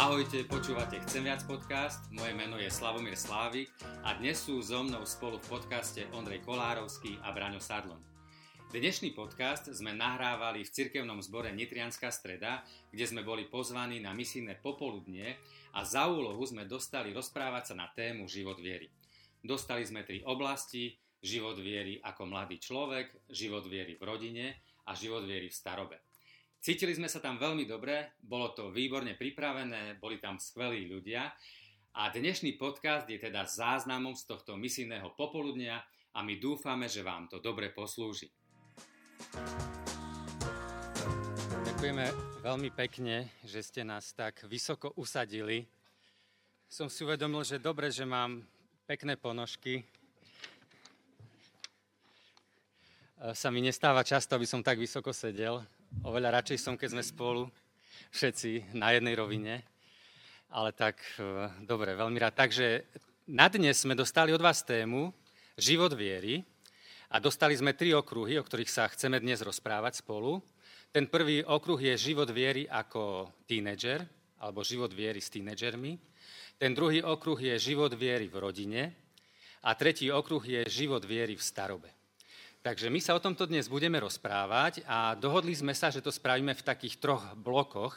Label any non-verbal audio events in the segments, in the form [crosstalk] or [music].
Ahojte, počúvate Chcem viac podcast, moje meno je Slavomír Slávik a dnes sú so mnou spolu v podcaste Ondrej Kolárovský a Braňo Sadlon. Dnešný podcast sme nahrávali v cirkevnom zbore Nitrianská streda, kde sme boli pozvaní na misijné popoludnie a za úlohu sme dostali rozprávať sa na tému život viery. Dostali sme tri oblasti, život viery ako mladý človek, život viery v rodine a život viery v starobe. Cítili sme sa tam veľmi dobre, bolo to výborne pripravené, boli tam skvelí ľudia a dnešný podcast je teda záznamom z tohto misijného popoludnia a my dúfame, že vám to dobre poslúži. Ďakujeme veľmi pekne, že ste nás tak vysoko usadili. Som si uvedomil, že dobre, že mám pekné ponožky. Sa mi nestáva často, aby som tak vysoko sedel, Oveľa radšej som, keď sme spolu všetci na jednej rovine. Ale tak, e, dobre, veľmi rád. Takže na dnes sme dostali od vás tému život viery a dostali sme tri okruhy, o ktorých sa chceme dnes rozprávať spolu. Ten prvý okruh je život viery ako tínedžer, alebo život viery s tínedžermi. Ten druhý okruh je život viery v rodine. A tretí okruh je život viery v starobe. Takže my sa o tomto dnes budeme rozprávať a dohodli sme sa, že to spravíme v takých troch blokoch.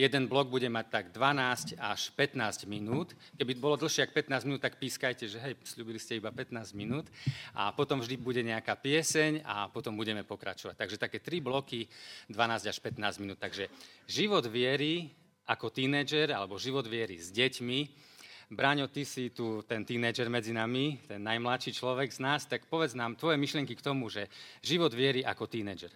Jeden blok bude mať tak 12 až 15 minút. Keby bolo dlhšie ako 15 minút, tak pískajte, že hej, slúbili ste iba 15 minút. A potom vždy bude nejaká pieseň a potom budeme pokračovať. Takže také tri bloky, 12 až 15 minút. Takže život viery ako tínedžer alebo život viery s deťmi Braňo, ty si tu ten tínedžer medzi nami, ten najmladší človek z nás, tak povedz nám tvoje myšlienky k tomu, že život viery ako tínedžer.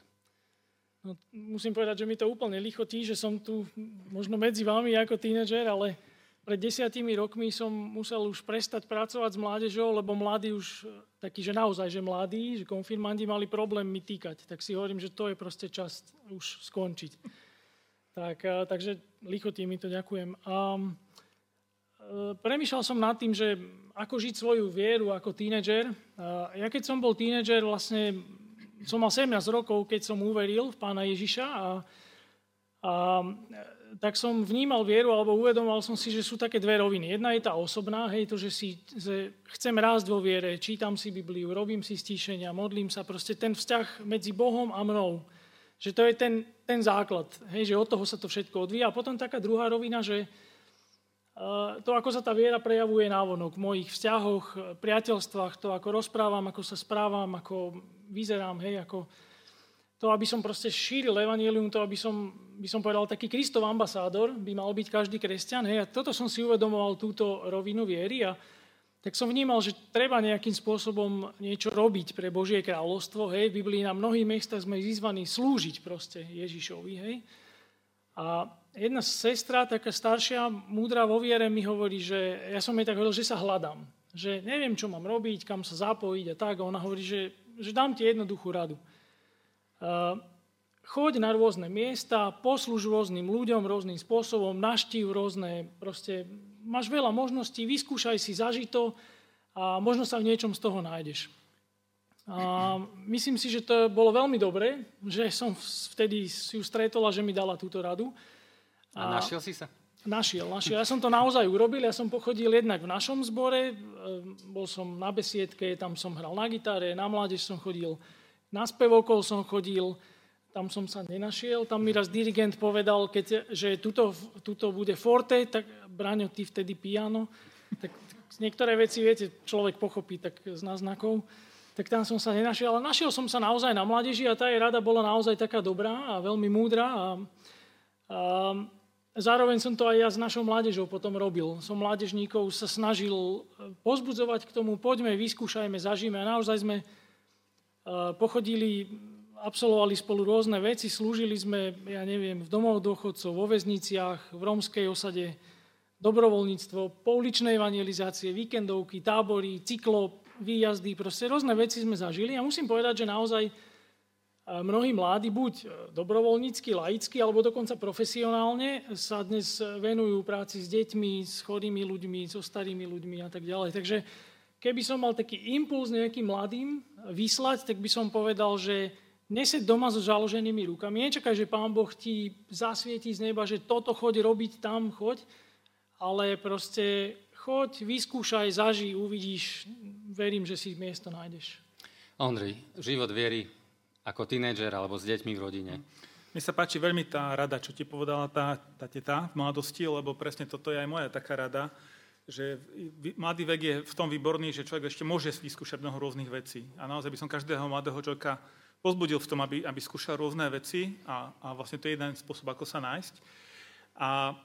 No, musím povedať, že mi to úplne lichotí, že som tu možno medzi vami ako tínedžer, ale pred desiatimi rokmi som musel už prestať pracovať s mládežou, lebo mladí už, takí, že naozaj, že mladí, že konfirmandi mali problém mi týkať. Tak si hovorím, že to je proste čas už skončiť. Tak, takže lichotí mi to, ďakujem. Um, premýšľal som nad tým, že ako žiť svoju vieru ako tínedžer. Ja keď som bol tínedžer, vlastne som mal 17 rokov, keď som uveril v pána Ježiša a, a tak som vnímal vieru alebo uvedomal som si, že sú také dve roviny. Jedna je tá osobná, hej, to, že, si, že chcem rásť vo viere, čítam si Bibliu, robím si stíšenia, modlím sa, proste ten vzťah medzi Bohom a mnou. Že to je ten, ten základ, hej, že od toho sa to všetko odvíja. A potom taká druhá rovina, že, to, ako sa tá viera prejavuje návonok v mojich vzťahoch, priateľstvách, to, ako rozprávam, ako sa správam, ako vyzerám, hej, ako to, aby som proste šíril evanílium, to, aby som, by som povedal, taký Kristov ambasádor, by mal byť každý kresťan, hej, a toto som si uvedomoval, túto rovinu viery a tak som vnímal, že treba nejakým spôsobom niečo robiť pre Božie kráľovstvo, hej, v Biblii na mnohých miestach sme vyzvaní slúžiť proste Ježišovi, hej, a jedna sestra, taká staršia, múdra vo viere, mi hovorí, že ja som jej tak hovoril, že sa hľadám. Že neviem, čo mám robiť, kam sa zapojiť a tak. A ona hovorí, že, že dám ti jednoduchú radu. Uh, choď na rôzne miesta, poslúž rôznym ľuďom, rôznym spôsobom, naštív rôzne, proste máš veľa možností, vyskúšaj si zažito a možno sa v niečom z toho nájdeš. A myslím si, že to bolo veľmi dobré, že som vtedy ju stretol a že mi dala túto radu. A, a našiel si sa? Našiel, našiel. Ja som to naozaj urobil. Ja som pochodil jednak v našom zbore, e, bol som na besiedke, tam som hral na gitare, na mládež som chodil, na spevokol som chodil, tam som sa nenašiel. Tam mi raz dirigent povedal, keď, že tuto, tuto bude forte, tak Braňo, ty vtedy piano. Tak niektoré veci, viete, človek pochopí tak z náznakov tak tam som sa nenašiel. Ale našiel som sa naozaj na mládeži a tá jej rada bola naozaj taká dobrá a veľmi múdra. A, a zároveň som to aj ja s našou mládežou potom robil. Som mládežníkov sa snažil e, pozbudzovať k tomu, poďme, vyskúšajme, zažíme. A naozaj sme e, pochodili, absolvovali spolu rôzne veci, slúžili sme, ja neviem, v domov dôchodcov, vo väzniciach, v rómskej osade, dobrovoľníctvo, pouličné evangelizácie, víkendovky, tábory, cyklo, výjazdy, proste rôzne veci sme zažili a musím povedať, že naozaj e, mnohí mladí, buď e, dobrovoľnícky, laicky, alebo dokonca profesionálne sa dnes venujú práci s deťmi, s chorými ľuďmi, so starými ľuďmi a tak ďalej. Takže keby som mal taký impuls nejakým mladým vyslať, tak by som povedal, že Nesed doma so založenými rukami. Nečakaj, že Pán Boh ti zasvietí z neba, že toto choď robiť, tam choď. Ale proste choď, vyskúšaj, zaži, uvidíš. Verím, že si miesto nájdeš. Ondrej, život viery ako tínedžer alebo s deťmi v rodine. Mne sa páči veľmi tá rada, čo ti povedala tá, tá teta v mladosti, lebo presne toto je aj moja taká rada, že mladý vek je v tom výborný, že človek ešte môže vyskúšať mnoho rôznych vecí. A naozaj by som každého mladého človeka pozbudil v tom, aby, aby skúšal rôzne veci a, a vlastne to je jeden spôsob, ako sa nájsť. A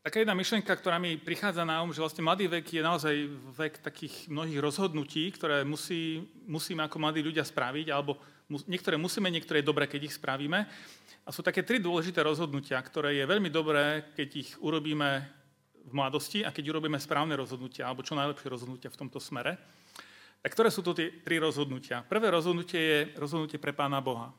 taká jedna myšlienka, ktorá mi prichádza na um, že vlastne mladý vek je naozaj vek takých mnohých rozhodnutí, ktoré musí, musíme ako mladí ľudia spraviť, alebo mus, niektoré musíme, niektoré je dobré, keď ich spravíme. A sú také tri dôležité rozhodnutia, ktoré je veľmi dobré, keď ich urobíme v mladosti a keď urobíme správne rozhodnutia, alebo čo najlepšie rozhodnutia v tomto smere. Tak ktoré sú to tie tri rozhodnutia? Prvé rozhodnutie je rozhodnutie pre Pána Boha.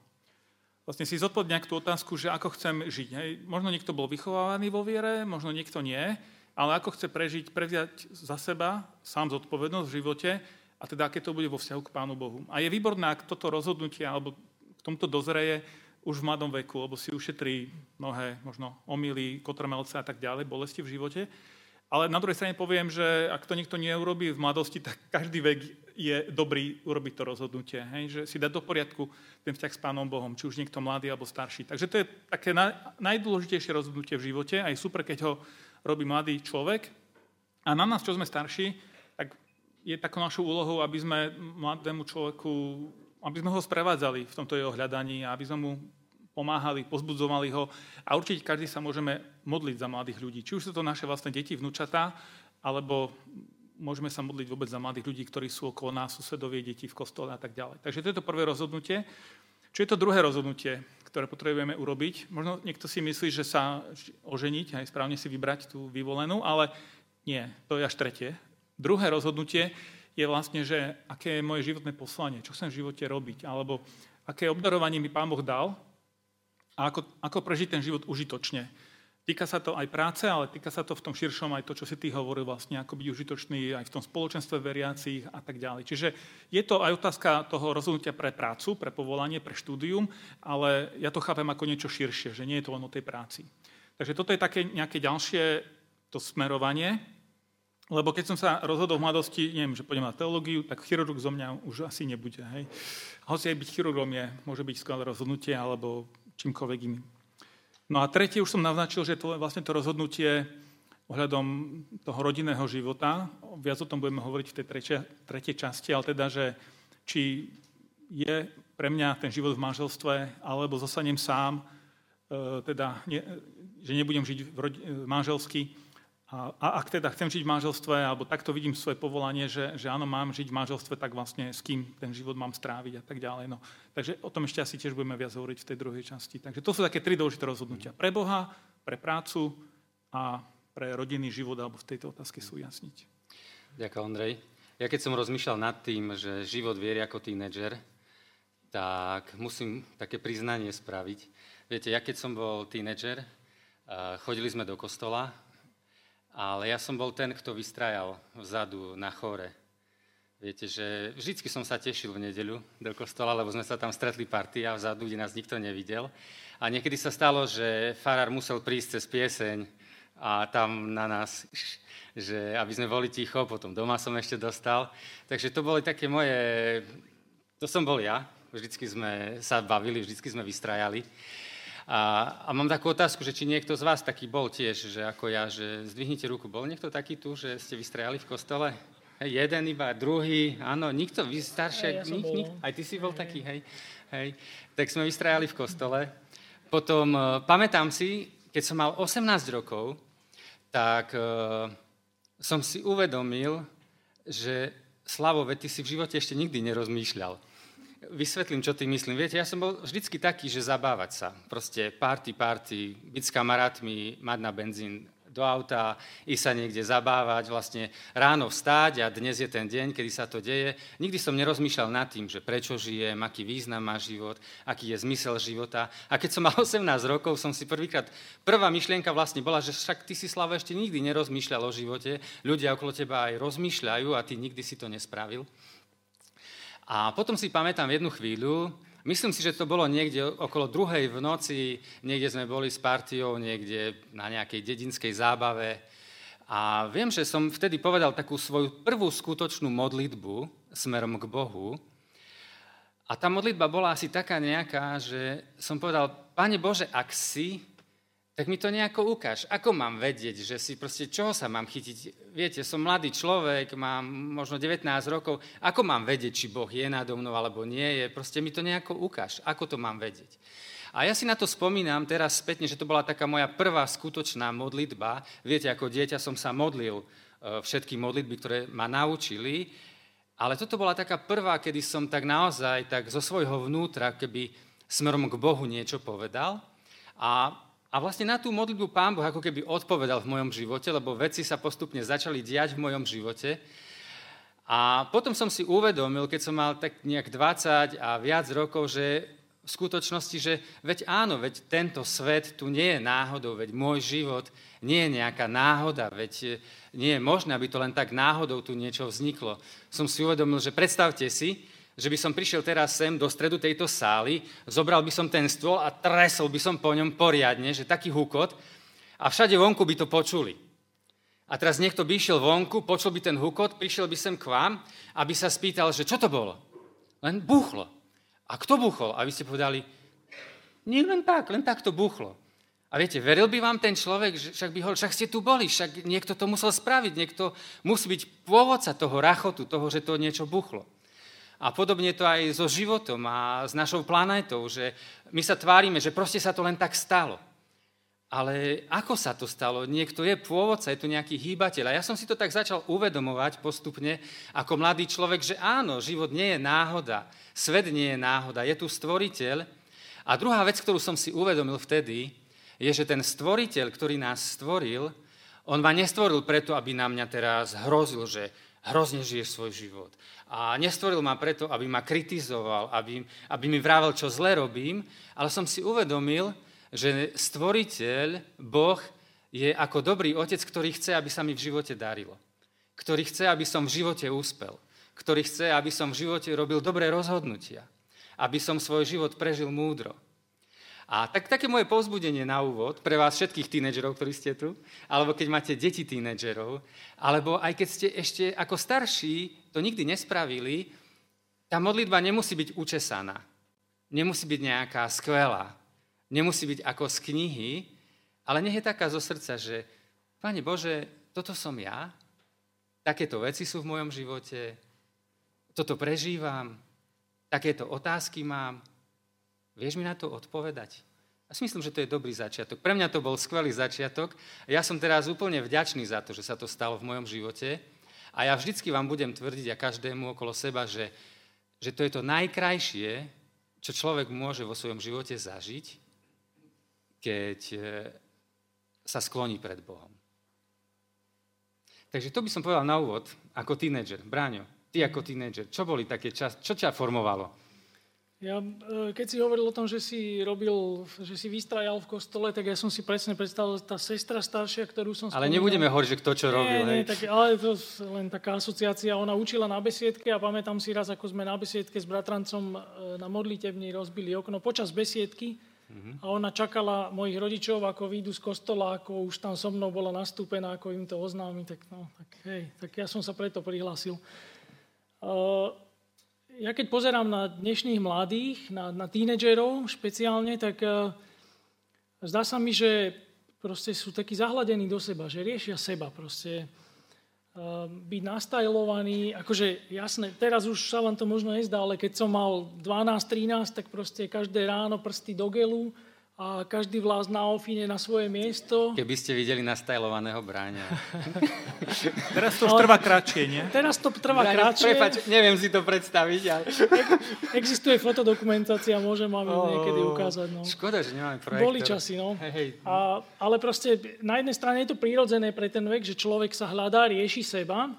Vlastne si zodpovedať tú otázku, že ako chcem žiť. Hej. Možno niekto bol vychovávaný vo viere, možno niekto nie, ale ako chce prežiť, prevziať za seba sám zodpovednosť v živote a teda aké to bude vo vzťahu k Pánu Bohu. A je výborné, ak toto rozhodnutie alebo k tomuto dozreje už v mladom veku, lebo si ušetrí mnohé možno omily, kotrmelce a tak ďalej, bolesti v živote. Ale na druhej strane poviem, že ak to niekto neurobí v mladosti, tak každý vek je dobrý urobiť to rozhodnutie. Hej? Že si dať do poriadku ten vzťah s Pánom Bohom, či už niekto mladý alebo starší. Takže to je také najdôležitejšie rozhodnutie v živote a je super, keď ho robí mladý človek. A na nás, čo sme starší, tak je takou našou úlohou, aby sme mladému človeku, aby sme ho sprevádzali v tomto jeho hľadaní a aby sme mu pomáhali, pozbudzovali ho a určite každý sa môžeme modliť za mladých ľudí. Či už sú to naše vlastné deti, vnúčatá, alebo môžeme sa modliť vôbec za mladých ľudí, ktorí sú okolo nás, susedovie, deti v kostole a tak ďalej. Takže to je to prvé rozhodnutie. Čo je to druhé rozhodnutie, ktoré potrebujeme urobiť? Možno niekto si myslí, že sa oženiť, aj správne si vybrať tú vyvolenú, ale nie, to je až tretie. Druhé rozhodnutie je vlastne, že aké je moje životné poslanie, čo chcem v živote robiť, alebo aké obdarovanie mi Pán Boh dal a ako, ako prežiť ten život užitočne. Týka sa to aj práce, ale týka sa to v tom širšom aj to, čo si ty hovoril vlastne, ako byť užitočný aj v tom spoločenstve veriacich a tak ďalej. Čiže je to aj otázka toho rozhodnutia pre prácu, pre povolanie, pre štúdium, ale ja to chápem ako niečo širšie, že nie je to len o tej práci. Takže toto je také nejaké ďalšie to smerovanie, lebo keď som sa rozhodol v mladosti, neviem, že pôjdem na teológiu, tak chirurg zo mňa už asi nebude. Hej. Hoci aj byť chirurgom je, môže byť skvelé rozhodnutie, alebo čímkoľvek iným. No a tretie už som naznačil, že to vlastne to rozhodnutie ohľadom toho rodinného života. Viac o tom budeme hovoriť v tej tretej, tretej časti, ale teda, že či je pre mňa ten život v manželstve, alebo zostanem sám, e, teda, že nebudem žiť v rodi, manželsky, a, ak teda chcem žiť v manželstve, alebo takto vidím svoje povolanie, že, že áno, mám žiť v manželstve, tak vlastne s kým ten život mám stráviť a tak ďalej. No. Takže o tom ešte asi tiež budeme viac hovoriť v tej druhej časti. Takže to sú také tri dôležité rozhodnutia. Pre Boha, pre prácu a pre rodinný život, alebo v tejto otázke sú jasniť. Ďakujem, Ondrej. Ja keď som rozmýšľal nad tým, že život vierí ako tínedžer, tak musím také priznanie spraviť. Viete, ja keď som bol tínedžer, chodili sme do kostola ale ja som bol ten, kto vystrajal vzadu na chore. Viete, že vždycky som sa tešil v nedeľu do kostola, lebo sme sa tam stretli partia vzadu, kde nás nikto nevidel. A niekedy sa stalo, že farár musel prísť cez pieseň a tam na nás, [laughs] že aby sme boli ticho, potom doma som ešte dostal. Takže to boli také moje, to som bol ja, vždycky sme sa bavili, vždycky sme vystrajali. A, a mám takú otázku, že či niekto z vás taký bol tiež, že ako ja, že zdvihnite ruku. Bol niekto taký tu, že ste vystrajali v kostole? Hej, jeden iba, druhý, áno, nikto, vy staršie, ja nik, nik, aj ty si bol hej. taký, hej, hej. Tak sme vystrajali v kostole. Potom, uh, pamätám si, keď som mal 18 rokov, tak uh, som si uvedomil, že Slavo, ty si v živote ešte nikdy nerozmýšľal vysvetlím, čo tým myslím. Viete, ja som bol vždycky taký, že zabávať sa. Proste party, party, byť s kamarátmi, mať na benzín do auta, ísť sa niekde zabávať, vlastne ráno vstáť a dnes je ten deň, kedy sa to deje. Nikdy som nerozmýšľal nad tým, že prečo žijem, aký význam má život, aký je zmysel života. A keď som mal [laughs] 18 rokov, som si prvýkrát, prvá myšlienka vlastne bola, že však ty si, Slava, ešte nikdy nerozmýšľal o živote, ľudia okolo teba aj rozmýšľajú a ty nikdy si to nespravil. A potom si pamätám jednu chvíľu, Myslím si, že to bolo niekde okolo druhej v noci, niekde sme boli s partiou, niekde na nejakej dedinskej zábave. A viem, že som vtedy povedal takú svoju prvú skutočnú modlitbu smerom k Bohu. A tá modlitba bola asi taká nejaká, že som povedal, Pane Bože, ak si, tak mi to nejako ukáž. Ako mám vedieť, že si proste, čoho sa mám chytiť? Viete, som mladý človek, mám možno 19 rokov. Ako mám vedieť, či Boh je nado mnou alebo nie je? Proste mi to nejako ukáž. Ako to mám vedieť? A ja si na to spomínam teraz spätne, že to bola taká moja prvá skutočná modlitba. Viete, ako dieťa som sa modlil e, všetky modlitby, ktoré ma naučili, ale toto bola taká prvá, kedy som tak naozaj tak zo svojho vnútra, keby smerom k Bohu niečo povedal. A a vlastne na tú modlitbu Pán Boh ako keby odpovedal v mojom živote, lebo veci sa postupne začali diať v mojom živote. A potom som si uvedomil, keď som mal tak nejak 20 a viac rokov, že v skutočnosti, že veď áno, veď tento svet tu nie je náhodou, veď môj život nie je nejaká náhoda, veď nie je možné, aby to len tak náhodou tu niečo vzniklo. Som si uvedomil, že predstavte si, že by som prišiel teraz sem do stredu tejto sály, zobral by som ten stôl a tresol by som po ňom poriadne, že taký hukot a všade vonku by to počuli. A teraz niekto by išiel vonku, počul by ten hukot, prišiel by sem k vám, aby sa spýtal, že čo to bolo? Len buchlo. A kto buchol? A vy ste povedali, nie len tak, len tak to buchlo. A viete, veril by vám ten človek, že však by ho, však ste tu boli, však niekto to musel spraviť, niekto musí byť pôvodca toho rachotu, toho, že to niečo buchlo. A podobne to aj so životom a s našou planétou, že my sa tvárime, že proste sa to len tak stalo. Ale ako sa to stalo? Niekto je pôvodca, je tu nejaký hýbateľ. A ja som si to tak začal uvedomovať postupne ako mladý človek, že áno, život nie je náhoda, svet nie je náhoda, je tu stvoriteľ. A druhá vec, ktorú som si uvedomil vtedy, je, že ten stvoriteľ, ktorý nás stvoril, on ma nestvoril preto, aby na mňa teraz hrozil, že hrozne žije svoj život. A nestvoril ma preto, aby ma kritizoval, aby, aby mi vrával, čo zle robím, ale som si uvedomil, že stvoriteľ, Boh, je ako dobrý otec, ktorý chce, aby sa mi v živote darilo. Ktorý chce, aby som v živote úspel. Ktorý chce, aby som v živote robil dobré rozhodnutia. Aby som svoj život prežil múdro. A tak, také moje povzbudenie na úvod pre vás všetkých tínedžerov, ktorí ste tu, alebo keď máte deti tínedžerov, alebo aj keď ste ešte ako starší to nikdy nespravili, tá modlitba nemusí byť učesaná. Nemusí byť nejaká skvelá. Nemusí byť ako z knihy, ale nech je taká zo srdca, že Pane Bože, toto som ja, takéto veci sú v mojom živote, toto prežívam, takéto otázky mám, Vieš mi na to odpovedať? Ja si myslím, že to je dobrý začiatok. Pre mňa to bol skvelý začiatok. Ja som teraz úplne vďačný za to, že sa to stalo v mojom živote. A ja vždycky vám budem tvrdiť a každému okolo seba, že, že to je to najkrajšie, čo človek môže vo svojom živote zažiť, keď e, sa skloní pred Bohom. Takže to by som povedal na úvod, ako tínedžer. Bráňo, ty ako tínedžer, čo boli také čas, čo ťa formovalo? Ja, e, keď si hovoril o tom, že si robil, že si vystrajal v kostole, tak ja som si presne predstavil tá sestra staršia, ktorú som Ale spomínal. nebudeme hovoriť, že kto čo nie, robil. Nie, tak, ale to len taká asociácia. Ona učila na besiedke a pamätám si raz, ako sme na besiedke s bratrancom e, na modlitevni rozbili okno počas besiedky mm-hmm. a ona čakala mojich rodičov, ako výjdu z kostola, ako už tam so mnou bola nastúpená, ako im to oznámi. Tak, no, tak, hej, tak ja som sa preto prihlásil. Uh, ja keď pozerám na dnešných mladých, na, na tínedžerov špeciálne, tak uh, zdá sa mi, že proste sú takí zahladení do seba, že riešia seba proste. Uh, byť nastajlovaný, akože jasné, teraz už sa vám to možno nezdá, ale keď som mal 12-13, tak proste každé ráno prsty do gelu, a každý vlás na ofine na svoje miesto. Keby ste videli nastajlovaného bráňa. [laughs] teraz to už trvá kratšie, nie? Teraz to trvá Bráňa, kratšie. Prepač, neviem si to predstaviť. Ale... Existuje fotodokumentácia, môžem vám ju oh, niekedy ukázať. No. Škoda, že nemáme projektor. Boli časy, no. Hey, hey. A, ale proste na jednej strane je to prírodzené pre ten vek, že človek sa hľadá, rieši seba.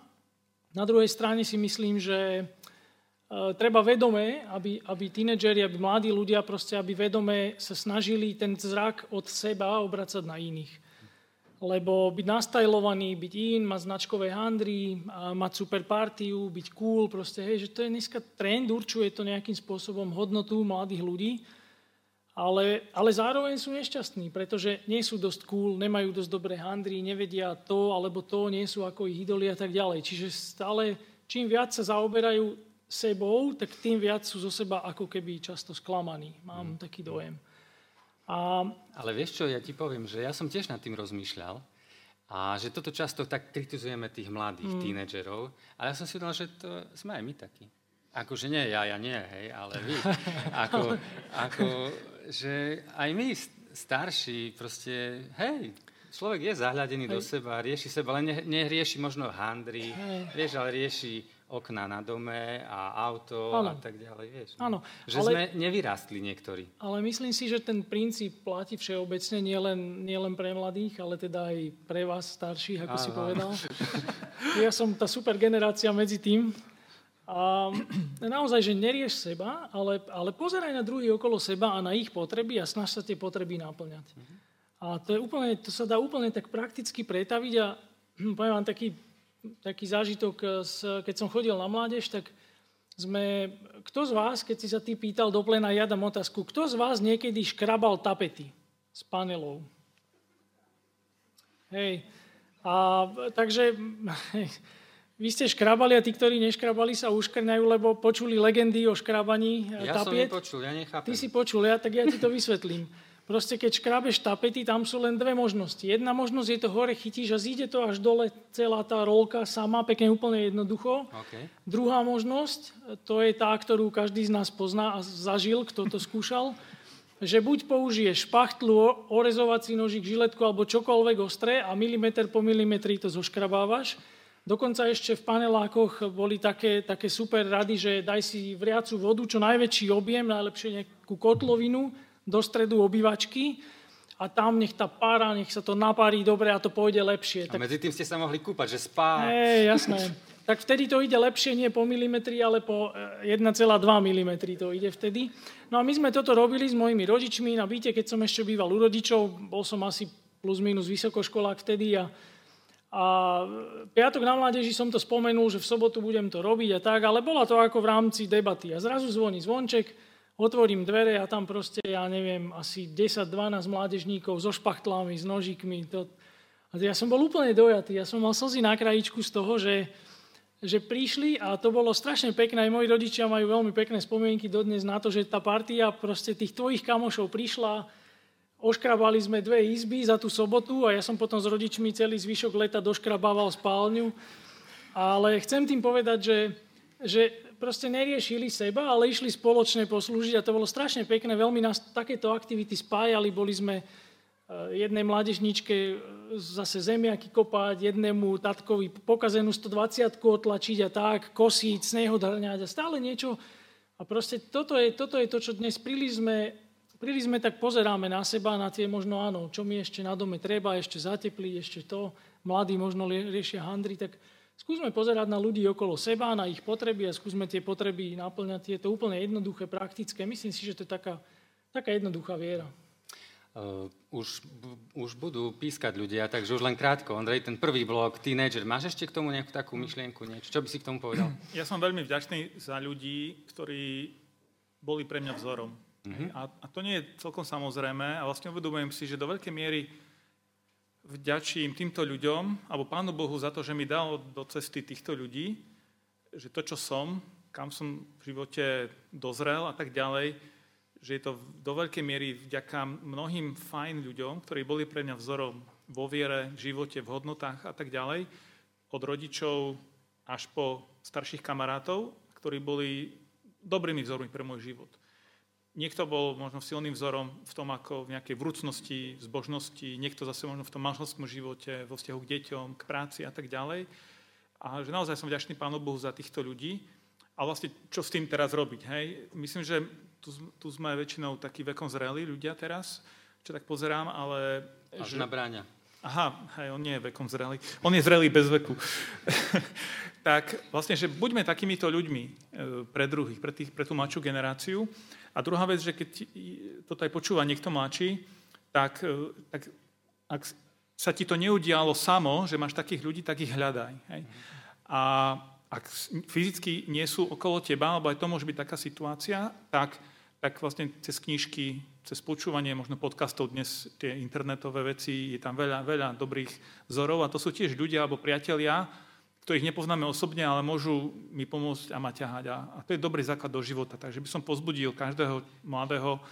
Na druhej strane si myslím, že treba vedome, aby, aby tínedžeri, aby mladí ľudia proste, aby vedome sa snažili ten zrak od seba obracať na iných. lebo byť nastajlovaný, byť in, mať značkové handry, mať super partiu, byť cool, proste, hej, že to je dneska trend, určuje to nejakým spôsobom hodnotu mladých ľudí, ale, ale zároveň sú nešťastní, pretože nie sú dosť cool, nemajú dosť dobré handry, nevedia to alebo to, nie sú ako ich idoli a tak ďalej. Čiže stále, čím viac sa zaoberajú sebou, tak tým viac sú zo seba ako keby často sklamaní. Mám mm. taký dojem. A... Ale vieš čo, ja ti poviem, že ja som tiež nad tým rozmýšľal a že toto často tak kritizujeme tých mladých mm. tínedžerov, ale ja som si uvedomil, že to sme aj my takí. Akože nie, ja, ja nie, hej, ale vy. [laughs] Ako, ako, že aj my starší proste, hej, človek je zahľadený hej. do seba, rieši seba, ale nerieši možno handry, hej. vieš, ale rieši okna na dome a auto ano. a tak ďalej, vieš. Áno. Že ale, sme nevyrastli niektorí. Ale myslím si, že ten princíp platí všeobecne nielen, nielen pre mladých, ale teda aj pre vás starších, ako Aha. si povedal. [laughs] ja som tá super generácia medzi tým. A naozaj, že nerieš seba, ale, ale pozeraj na druhých okolo seba a na ich potreby a snaž sa tie potreby naplňať. Uh-huh. A to, je úplne, to sa dá úplne tak prakticky pretaviť a [clears throat] poviem vám taký taký zážitok, eh, keď som chodil na mládež, tak sme, kto z vás, keď si sa ty pýtal do plena, ja dám otázku, kto z vás niekedy škrabal tapety z panelov? Hej. A takže hej, [laughs] vy ste škrabali a tí, ktorí neškrabali, sa uškrňajú, lebo počuli legendy o škrabaní ja tapiet. Ja som nepočul, ja nechápem. Ty si počul, ja, tak ja ti to vysvetlím. [laughs] Proste keď škrabeš tapety, tam sú len dve možnosti. Jedna možnosť je to hore chytíš a zíde to až dole celá tá rolka sama, pekne úplne jednoducho. Okay. Druhá možnosť, to je tá, ktorú každý z nás pozná a zažil, kto to skúšal, [laughs] že buď použiješ špachtlu, orezovací nožík, žiletku alebo čokoľvek ostré a milimeter po milimetri to zoškrabávaš. Dokonca ešte v panelákoch boli také, také super rady, že daj si vriacu vodu, čo najväčší objem, najlepšie nejakú kotlovinu, do stredu obývačky a tam nech tá pára, nech sa to napárí dobre a to pôjde lepšie. A tak... medzi tým ste sa mohli kúpať, že spá. Hej, jasné. tak vtedy to ide lepšie, nie po milimetri, ale po 1,2 mm to ide vtedy. No a my sme toto robili s mojimi rodičmi na byte, keď som ešte býval u rodičov, bol som asi plus minus vysokoškolák vtedy a, a piatok na mládeži som to spomenul, že v sobotu budem to robiť a tak, ale bola to ako v rámci debaty. A zrazu zvoní zvonček, otvorím dvere a tam proste, ja neviem, asi 10-12 mládežníkov so špachtlami, s nožíkmi. To... A ja som bol úplne dojatý. Ja som mal slzy na krajičku z toho, že, že prišli a to bolo strašne pekné. Aj moji rodičia majú veľmi pekné spomienky dodnes na to, že tá partia proste tých tvojich kamošov prišla, oškrabali sme dve izby za tú sobotu a ja som potom s rodičmi celý zvyšok leta doškrabával spálňu. Ale chcem tým povedať, že, že proste neriešili seba, ale išli spoločne poslúžiť a to bolo strašne pekné. Veľmi nás takéto aktivity spájali. Boli sme e, jednej mládežničke e, zase zemiaky kopať, jednému tatkovi pokazenú 120 otlačiť a tak, kosiť, snehodrňať a stále niečo. A proste toto je, toto je to, čo dnes príliš sme, príliš sme tak pozeráme na seba, na tie možno áno, čo mi ešte na dome treba, ešte zatepliť, ešte to. Mladí možno riešia handry, tak Skúsme pozerať na ľudí okolo seba, na ich potreby a skúsme tie potreby naplňať. Je to úplne jednoduché, praktické. Myslím si, že to je taká, taká jednoduchá viera. Uh, už, už budú pískať ľudia, takže už len krátko. Ondrej, ten prvý blok, teenager, máš ešte k tomu nejakú takú myšlienku, niečo? Čo by si k tomu povedal? [clears throat] Ja som veľmi vďačný za ľudí, ktorí boli pre mňa vzorom. Uh-huh. A, a to nie je celkom samozrejme a vlastne uvedomujem si, že do veľkej miery vďačím týmto ľuďom, alebo Pánu Bohu za to, že mi dal do cesty týchto ľudí, že to, čo som, kam som v živote dozrel a tak ďalej, že je to do veľkej miery vďaka mnohým fajn ľuďom, ktorí boli pre mňa vzorom vo viere, v živote, v hodnotách a tak ďalej, od rodičov až po starších kamarátov, ktorí boli dobrými vzormi pre môj život. Niekto bol možno silným vzorom v tom, ako v nejakej vrúcnosti, zbožnosti, niekto zase možno v tom manželskom živote, vo vzťahu k deťom, k práci a tak ďalej. A že naozaj som vďačný Pánu Bohu za týchto ľudí. A vlastne, čo s tým teraz robiť? Hej? Myslím, že tu, tu sme väčšinou takí vekom zrelí ľudia teraz, čo tak pozerám, ale... Až že... na bráňa. Aha, hej, on nie je vekom zrelý. On je zrelý bez veku. [laughs] tak vlastne, že buďme takýmito ľuďmi e, pre druhých, pre, tých, pre tú mladšiu generáciu. A druhá vec, že keď toto aj počúva niekto mladší, tak, e, tak ak sa ti to neudialo samo, že máš takých ľudí, tak ich hľadaj. Hej? A ak fyzicky nie sú okolo teba, alebo aj to môže byť taká situácia, tak, tak vlastne cez knižky, cez počúvanie možno podcastov dnes, tie internetové veci, je tam veľa, veľa dobrých vzorov a to sú tiež ľudia alebo priatelia, ktorých nepoznáme osobne, ale môžu mi pomôcť a ma ťahať. A, a to je dobrý základ do života. Takže by som pozbudil každého mladého,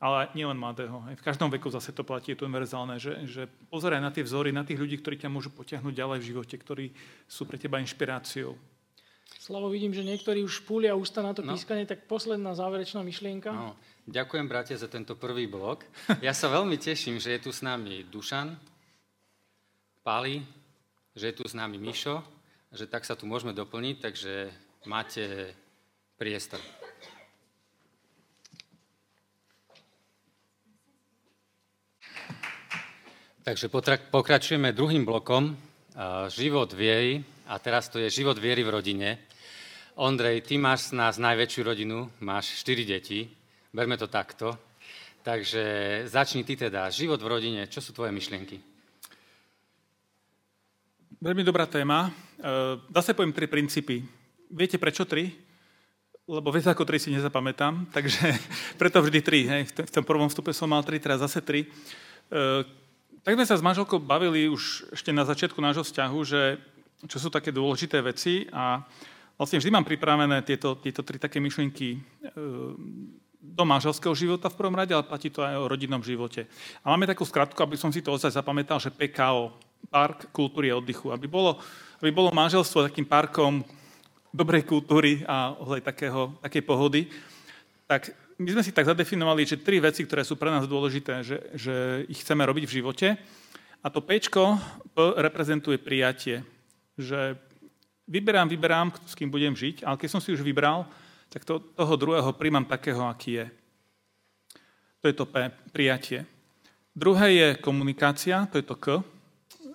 ale nielen mladého. Aj v každom veku zase to platí, je to univerzálne, že, že pozeraj na tie vzory, na tých ľudí, ktorí ťa môžu potiahnuť ďalej v živote, ktorí sú pre teba inšpiráciou. Slavo, vidím, že niektorí už púlia ústa na to no. pískanie, tak posledná záverečná myšlienka. No. Ďakujem, bratia, za tento prvý blok. Ja sa veľmi teším, že je tu s nami Dušan, Pali, že je tu s nami Mišo, že tak sa tu môžeme doplniť, takže máte priestor. Takže pokračujeme druhým blokom. Život viery. A teraz to je život viery v rodine. Ondrej, ty máš z nás najväčšiu rodinu, máš 4 deti. Berme to takto. Takže začni ty teda. Život v rodine, čo sú tvoje myšlienky? Veľmi dobrá téma. Zase poviem tri princípy. Viete prečo tri? Lebo viete, ako tri si nezapamätám, takže [laughs] preto vždy tri. Hej. V tom prvom vstupe som mal tri, teraz zase tri. Tak sme sa s manželkou bavili už ešte na začiatku nášho vzťahu, že čo sú také dôležité veci a vlastne vždy mám pripravené tieto, tieto tri také myšlienky do manželského života v prvom rade, ale platí to aj o rodinnom živote. A máme takú skratku, aby som si to ozaj zapamätal, že PKO, park kultúry a oddychu. Aby bolo, aby bolo manželstvo takým parkom dobrej kultúry a ozaj takého, takej pohody, tak my sme si tak zadefinovali, že tri veci, ktoré sú pre nás dôležité, že, že ich chceme robiť v živote. A to P reprezentuje prijatie. Že vyberám, vyberám, s kým budem žiť, ale keď som si už vybral, tak to, toho druhého príjmam takého, aký je. To je to P, prijatie. Druhé je komunikácia, to je to K,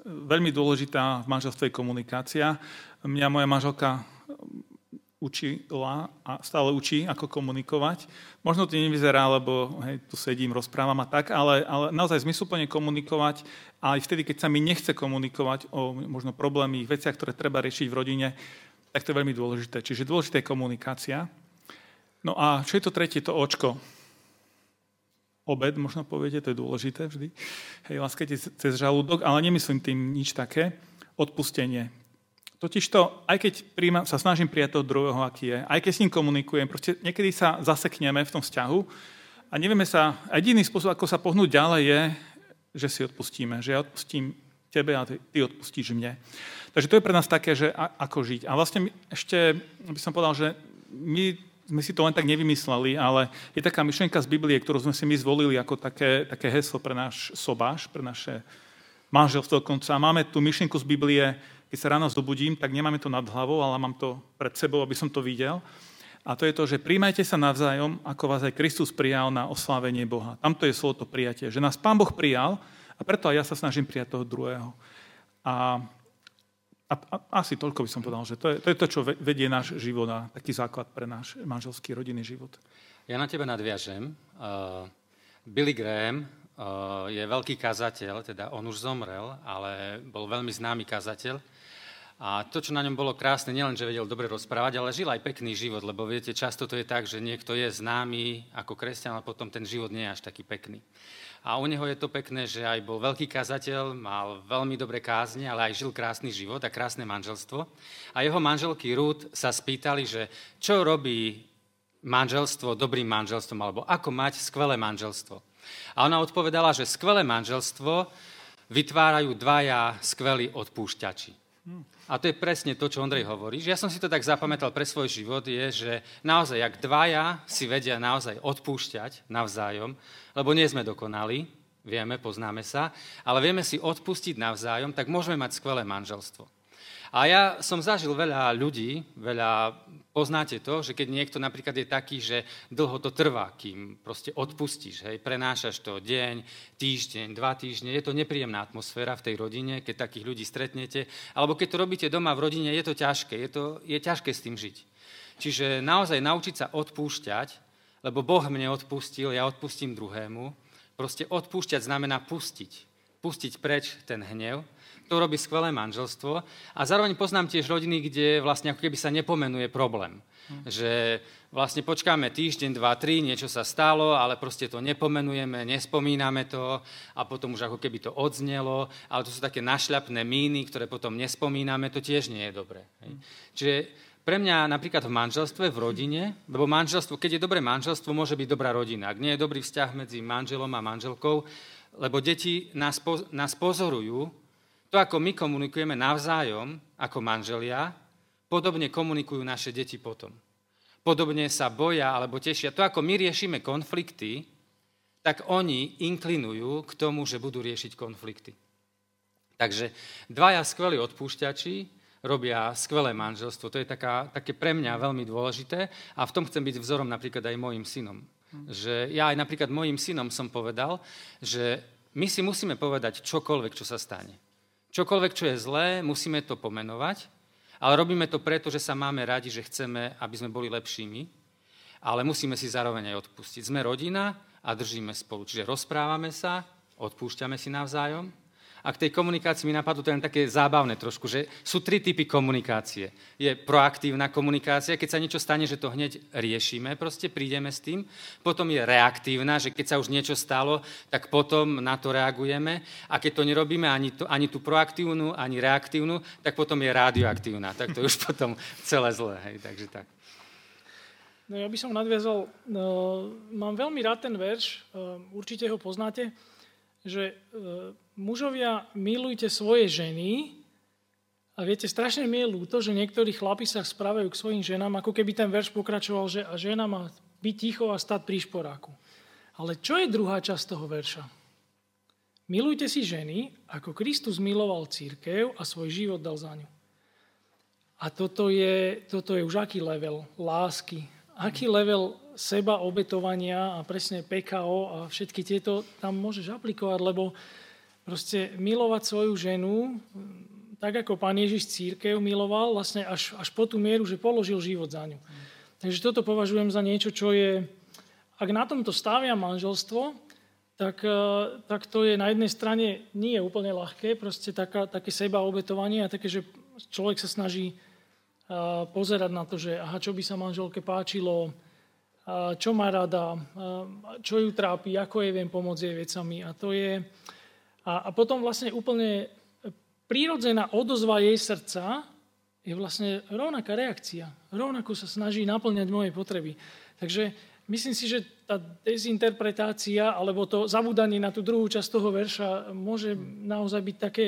veľmi dôležitá v manželstve je komunikácia. Mňa moja manželka učila a stále učí, ako komunikovať. Možno to nevyzerá, lebo hej, tu sedím, rozprávam a tak, ale, ale naozaj zmysluplne komunikovať a aj vtedy, keď sa mi nechce komunikovať o možno problémy, veciach, ktoré treba riešiť v rodine, tak to je veľmi dôležité. Čiže dôležitá je komunikácia. No a čo je to tretie, to očko obed, možno poviete, to je dôležité vždy. Hej, láskajte cez žalúdok, ale nemyslím tým nič také. Odpustenie. Totižto, aj keď príjma, sa snažím prijať toho druhého, aký je, aj keď s ním komunikujem, proste niekedy sa zasekneme v tom vzťahu a nevieme sa, jediný spôsob, ako sa pohnúť ďalej je, že si odpustíme, že ja odpustím tebe a ty, ty odpustíš mne. Takže to je pre nás také, že a, ako žiť. A vlastne ešte by som povedal, že my sme si to len tak nevymysleli, ale je taká myšlienka z Biblie, ktorú sme si my zvolili ako také, také heslo pre náš sobáš, pre naše manželstvo dokonca. A máme tú myšlienku z Biblie, keď sa ráno zobudím, tak nemáme to nad hlavou, ale mám to pred sebou, aby som to videl. A to je to, že príjmajte sa navzájom, ako vás aj Kristus prijal na oslávenie Boha. Tamto je slovo to prijatie, že nás Pán Boh prijal a preto aj ja sa snažím prijať toho druhého. A a, a asi toľko by som povedal, že to je, to je to, čo vedie náš život a taký základ pre náš manželský rodinný život. Ja na teba nadviažem. Uh, Billy Graham uh, je veľký kazateľ, teda on už zomrel, ale bol veľmi známy kazateľ. A to, čo na ňom bolo krásne, nielen, že vedel dobre rozprávať, ale žil aj pekný život, lebo viete, často to je tak, že niekto je známy ako kresťan, ale potom ten život nie je až taký pekný. A u neho je to pekné, že aj bol veľký kazateľ, mal veľmi dobré kázne, ale aj žil krásny život a krásne manželstvo. A jeho manželky Ruth sa spýtali, že čo robí manželstvo dobrým manželstvom, alebo ako mať skvelé manželstvo. A ona odpovedala, že skvelé manželstvo vytvárajú dvaja skvelí odpúšťači. A to je presne to, čo Ondrej hovorí. Ja som si to tak zapamätal pre svoj život, je, že naozaj, ak dvaja si vedia naozaj odpúšťať navzájom, lebo nie sme dokonali, vieme, poznáme sa, ale vieme si odpustiť navzájom, tak môžeme mať skvelé manželstvo. A ja som zažil veľa ľudí, veľa, poznáte to, že keď niekto napríklad je taký, že dlho to trvá, kým proste odpustíš, hej, prenášaš to deň, týždeň, dva týždne, je to nepríjemná atmosféra v tej rodine, keď takých ľudí stretnete, alebo keď to robíte doma v rodine, je to ťažké, je, to, je ťažké s tým žiť. Čiže naozaj naučiť sa odpúšťať, lebo Boh mne odpustil, ja odpustím druhému, proste odpúšťať znamená pustiť pustiť preč ten hnev. To robí skvelé manželstvo. A zároveň poznám tiež rodiny, kde vlastne ako keby sa nepomenuje problém. Hm. Že vlastne počkáme týždeň, dva, tri, niečo sa stalo, ale proste to nepomenujeme, nespomíname to a potom už ako keby to odznelo, ale to sú také našľapné míny, ktoré potom nespomíname, to tiež nie je dobré. Hej. Čiže pre mňa napríklad v manželstve, v rodine, lebo manželstvo, keď je dobré manželstvo, môže byť dobrá rodina. Ak nie je dobrý vzťah medzi manželom a manželkou, lebo deti nás, nás pozorujú, to, ako my komunikujeme navzájom, ako manželia, podobne komunikujú naše deti potom podobne sa boja alebo tešia. To, ako my riešime konflikty, tak oni inklinujú k tomu, že budú riešiť konflikty. Takže dvaja skvelí odpúšťači robia skvelé manželstvo. To je taká, také pre mňa veľmi dôležité a v tom chcem byť vzorom napríklad aj mojim synom. Že ja aj napríklad mojim synom som povedal, že my si musíme povedať čokoľvek, čo sa stane. Čokoľvek, čo je zlé, musíme to pomenovať ale robíme to preto, že sa máme radi, že chceme, aby sme boli lepšími, ale musíme si zároveň aj odpustiť. Sme rodina a držíme spolu. Čiže rozprávame sa, odpúšťame si navzájom a k tej komunikácii mi napadlo to len také zábavné trošku, že sú tri typy komunikácie. Je proaktívna komunikácia, keď sa niečo stane, že to hneď riešime, proste prídeme s tým. Potom je reaktívna, že keď sa už niečo stalo, tak potom na to reagujeme. A keď to nerobíme ani, to, ani tú proaktívnu, ani reaktívnu, tak potom je radioaktívna. Tak to je už [laughs] potom celé zlé. Hej, takže tak. No ja by som nadviazal, no, mám veľmi rád ten verš, uh, určite ho poznáte, že uh, mužovia, milujte svoje ženy a viete, strašne mi je ľúto, že niektorí chlapi sa správajú k svojim ženám, ako keby ten verš pokračoval, že a žena má byť ticho a stať pri šporáku. Ale čo je druhá časť toho verša? Milujte si ženy, ako Kristus miloval církev a svoj život dal za ňu. A toto je, toto je už aký level lásky, aký level seba obetovania a presne PKO a všetky tieto tam môžeš aplikovať, lebo proste milovať svoju ženu, tak ako pán Ježiš církev miloval, vlastne až, až po tú mieru, že položil život za ňu. Takže toto považujem za niečo, čo je, ak na tomto stavia manželstvo, tak, e, tak to je na jednej strane nie je úplne ľahké, proste taká, také seba obetovanie a také, že človek sa snaží uh, pozerať na to, že aha, čo by sa manželke páčilo, uh, čo má rada, čo ju trápi, ako jej viem pomôcť jej vecami. A to je, a, a potom vlastne úplne prírodzená odozva jej srdca je vlastne rovnaká reakcia. Rovnako sa snaží naplňať moje potreby. Takže myslím si, že tá dezinterpretácia alebo to zabúdanie na tú druhú časť toho verša môže naozaj byť také,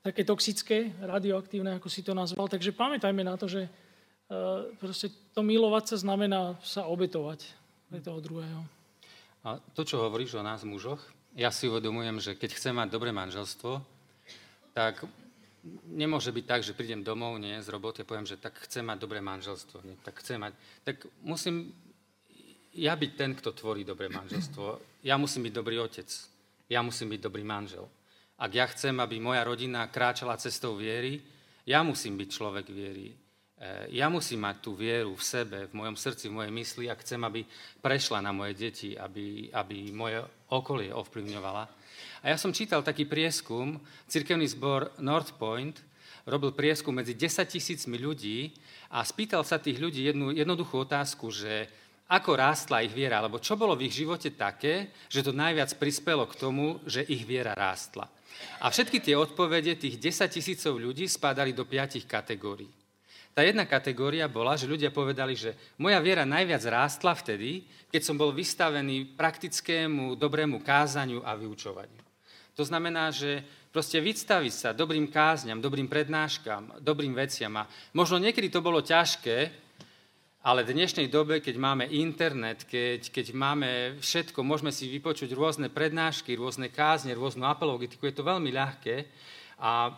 také toxické, radioaktívne, ako si to nazval. Takže pamätajme na to, že uh, proste to milovať sa znamená sa obetovať pre toho druhého. A to, čo hovoríš o nás mužoch, ja si uvedomujem, že keď chcem mať dobré manželstvo, tak nemôže byť tak, že prídem domov nie, z roboty a poviem, že tak chcem mať dobré manželstvo. Nie, tak chcem mať, tak musím ja byť ten, kto tvorí dobré manželstvo. Ja musím byť dobrý otec. Ja musím byť dobrý manžel. Ak ja chcem, aby moja rodina kráčala cestou viery, ja musím byť človek viery. E, ja musím mať tú vieru v sebe, v mojom srdci, v mojej mysli a chcem, aby prešla na moje deti, aby, aby moje okolie ovplyvňovala. A ja som čítal taký prieskum, cirkevný zbor North Point robil prieskum medzi 10 tisícmi ľudí a spýtal sa tých ľudí jednu jednoduchú otázku, že ako rástla ich viera, alebo čo bolo v ich živote také, že to najviac prispelo k tomu, že ich viera rástla. A všetky tie odpovede tých 10 tisícov ľudí spadali do piatich kategórií. Tá jedna kategória bola, že ľudia povedali, že moja viera najviac rástla vtedy, keď som bol vystavený praktickému, dobrému kázaniu a vyučovaniu. To znamená, že proste vystaviť sa dobrým kázňam, dobrým prednáškam, dobrým veciam. A možno niekedy to bolo ťažké, ale v dnešnej dobe, keď máme internet, keď, keď máme všetko, môžeme si vypočuť rôzne prednášky, rôzne kázne, rôznu apologetiku, je to veľmi ľahké. A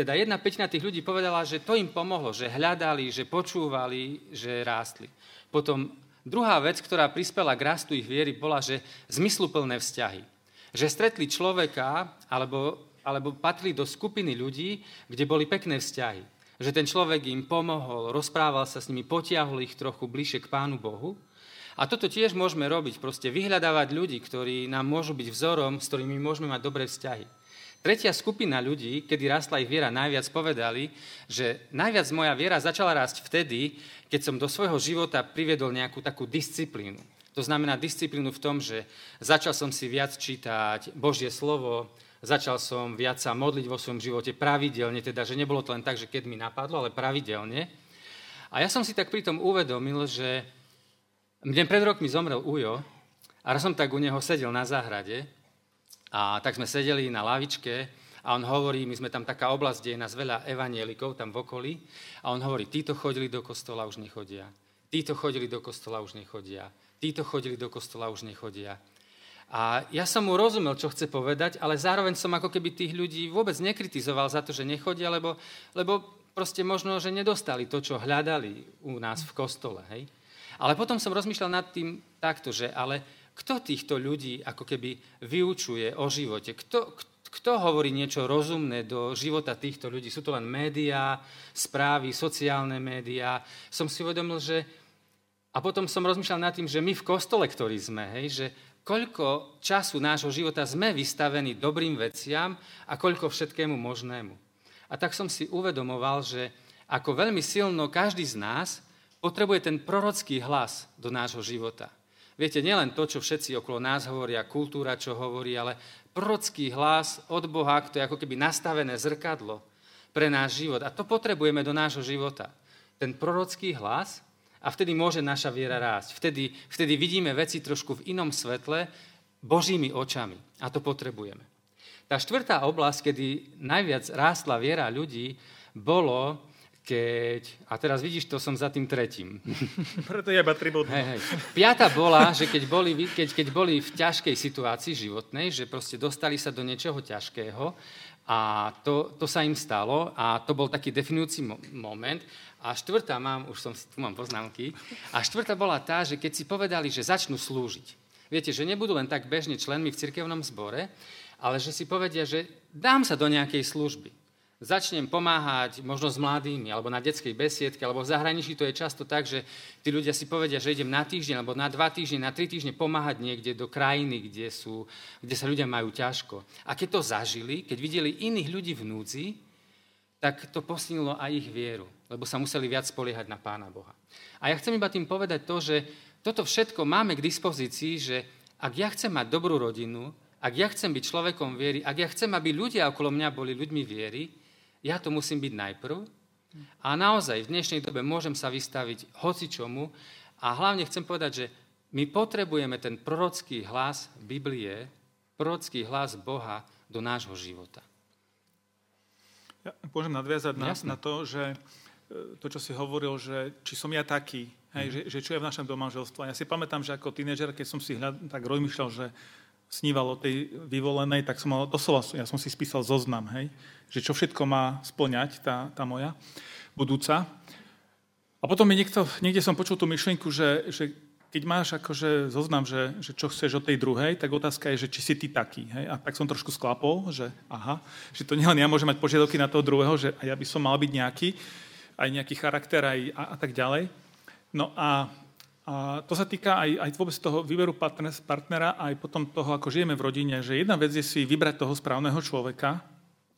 teda jedna petina tých ľudí povedala, že to im pomohlo, že hľadali, že počúvali, že rástli. Potom druhá vec, ktorá prispela k rastu ich viery, bola, že zmysluplné vzťahy. Že stretli človeka, alebo, alebo patrili do skupiny ľudí, kde boli pekné vzťahy. Že ten človek im pomohol, rozprával sa s nimi, potiahol ich trochu bližšie k Pánu Bohu. A toto tiež môžeme robiť, proste vyhľadávať ľudí, ktorí nám môžu byť vzorom, s ktorými môžeme mať dobré vzťahy. Tretia skupina ľudí, kedy rastla ich viera najviac, povedali, že najviac moja viera začala rásť vtedy, keď som do svojho života priviedol nejakú takú disciplínu. To znamená disciplínu v tom, že začal som si viac čítať Božie slovo, začal som viac sa modliť vo svojom živote pravidelne, teda, že nebolo to len tak, že keď mi napadlo, ale pravidelne. A ja som si tak pritom uvedomil, že mne pred rokmi zomrel Ujo a raz som tak u neho sedel na záhrade a tak sme sedeli na lavičke a on hovorí, my sme tam taká oblasť, kde je nás veľa evanielikov tam v okolí a on hovorí, títo chodili do kostola, už nechodia. Títo chodili do kostola, už nechodia. Títo chodili do kostola, už nechodia. A ja som mu rozumel, čo chce povedať, ale zároveň som ako keby tých ľudí vôbec nekritizoval za to, že nechodia, lebo, lebo proste možno, že nedostali to, čo hľadali u nás v kostole. Hej? Ale potom som rozmýšľal nad tým takto, že ale kto týchto ľudí ako keby vyučuje o živote? Kto, kto hovorí niečo rozumné do života týchto ľudí? Sú to len médiá, správy, sociálne médiá. Som si uvedomil, že... A potom som rozmýšľal nad tým, že my v kostole, ktorý sme, hej, že koľko času nášho života sme vystavení dobrým veciam a koľko všetkému možnému. A tak som si uvedomoval, že ako veľmi silno každý z nás potrebuje ten prorocký hlas do nášho života. Viete, nielen to, čo všetci okolo nás hovoria, kultúra, čo hovorí, ale prorocký hlas od Boha, to je ako keby nastavené zrkadlo pre náš život. A to potrebujeme do nášho života. Ten prorocký hlas, a vtedy môže naša viera rásť. Vtedy, vtedy vidíme veci trošku v inom svetle, Božími očami. A to potrebujeme. Tá štvrtá oblasť, kedy najviac rástla viera ľudí, bolo, keď... A teraz vidíš, to som za tým tretím. [laughs] Preto je iba tri Hej, hej. Piata bola, že keď boli, keď, keď boli v ťažkej situácii životnej, že proste dostali sa do niečoho ťažkého a to, to sa im stalo a to bol taký definujúci mo- moment a štvrtá mám, už som, tu mám poznámky, a štvrtá bola tá, že keď si povedali, že začnú slúžiť. Viete, že nebudú len tak bežne členmi v cirkevnom zbore, ale že si povedia, že dám sa do nejakej služby. Začnem pomáhať možno s mladými, alebo na detskej besiedke, alebo v zahraničí to je často tak, že tí ľudia si povedia, že idem na týždeň, alebo na dva týždne, na tri týždne pomáhať niekde do krajiny, kde, sú, kde sa ľudia majú ťažko. A keď to zažili, keď videli iných ľudí v núdzi, tak to posilnilo aj ich vieru, lebo sa museli viac spoliehať na Pána Boha. A ja chcem iba tým povedať to, že toto všetko máme k dispozícii, že ak ja chcem mať dobrú rodinu, ak ja chcem byť človekom viery, ak ja chcem, aby ľudia okolo mňa boli ľuďmi viery, ja to musím byť najprv. A naozaj v dnešnej dobe môžem sa vystaviť hocičomu a hlavne chcem povedať, že my potrebujeme ten prorocký hlas Biblie, prorocký hlas Boha do nášho života. Ja môžem nadviazať na, na to, že e, to, čo si hovoril, že či som ja taký, hej, mm. že, že čo je v našom domáželstve. Ja si pamätám, že ako tínežer, keď som si hľad, tak rozmýšľal, že sníval o tej vyvolenej, tak som mal doslova, ja som si spísal zoznam, hej, že čo všetko má splňať tá, tá moja budúca. A potom mi niekto, niekde som počul tú myšlienku, že, že keď máš akože zoznam, že, že čo chceš od tej druhej, tak otázka je, že či si ty taký. Hej? A tak som trošku sklapol, že aha, že to nielen ja môžem mať požiadavky na toho druhého, že ja by som mal byť nejaký, aj nejaký charakter aj, a, a tak ďalej. No a, a to sa týka aj, aj vôbec toho výberu partner, partnera, aj potom toho, ako žijeme v rodine, že jedna vec je si vybrať toho správneho človeka,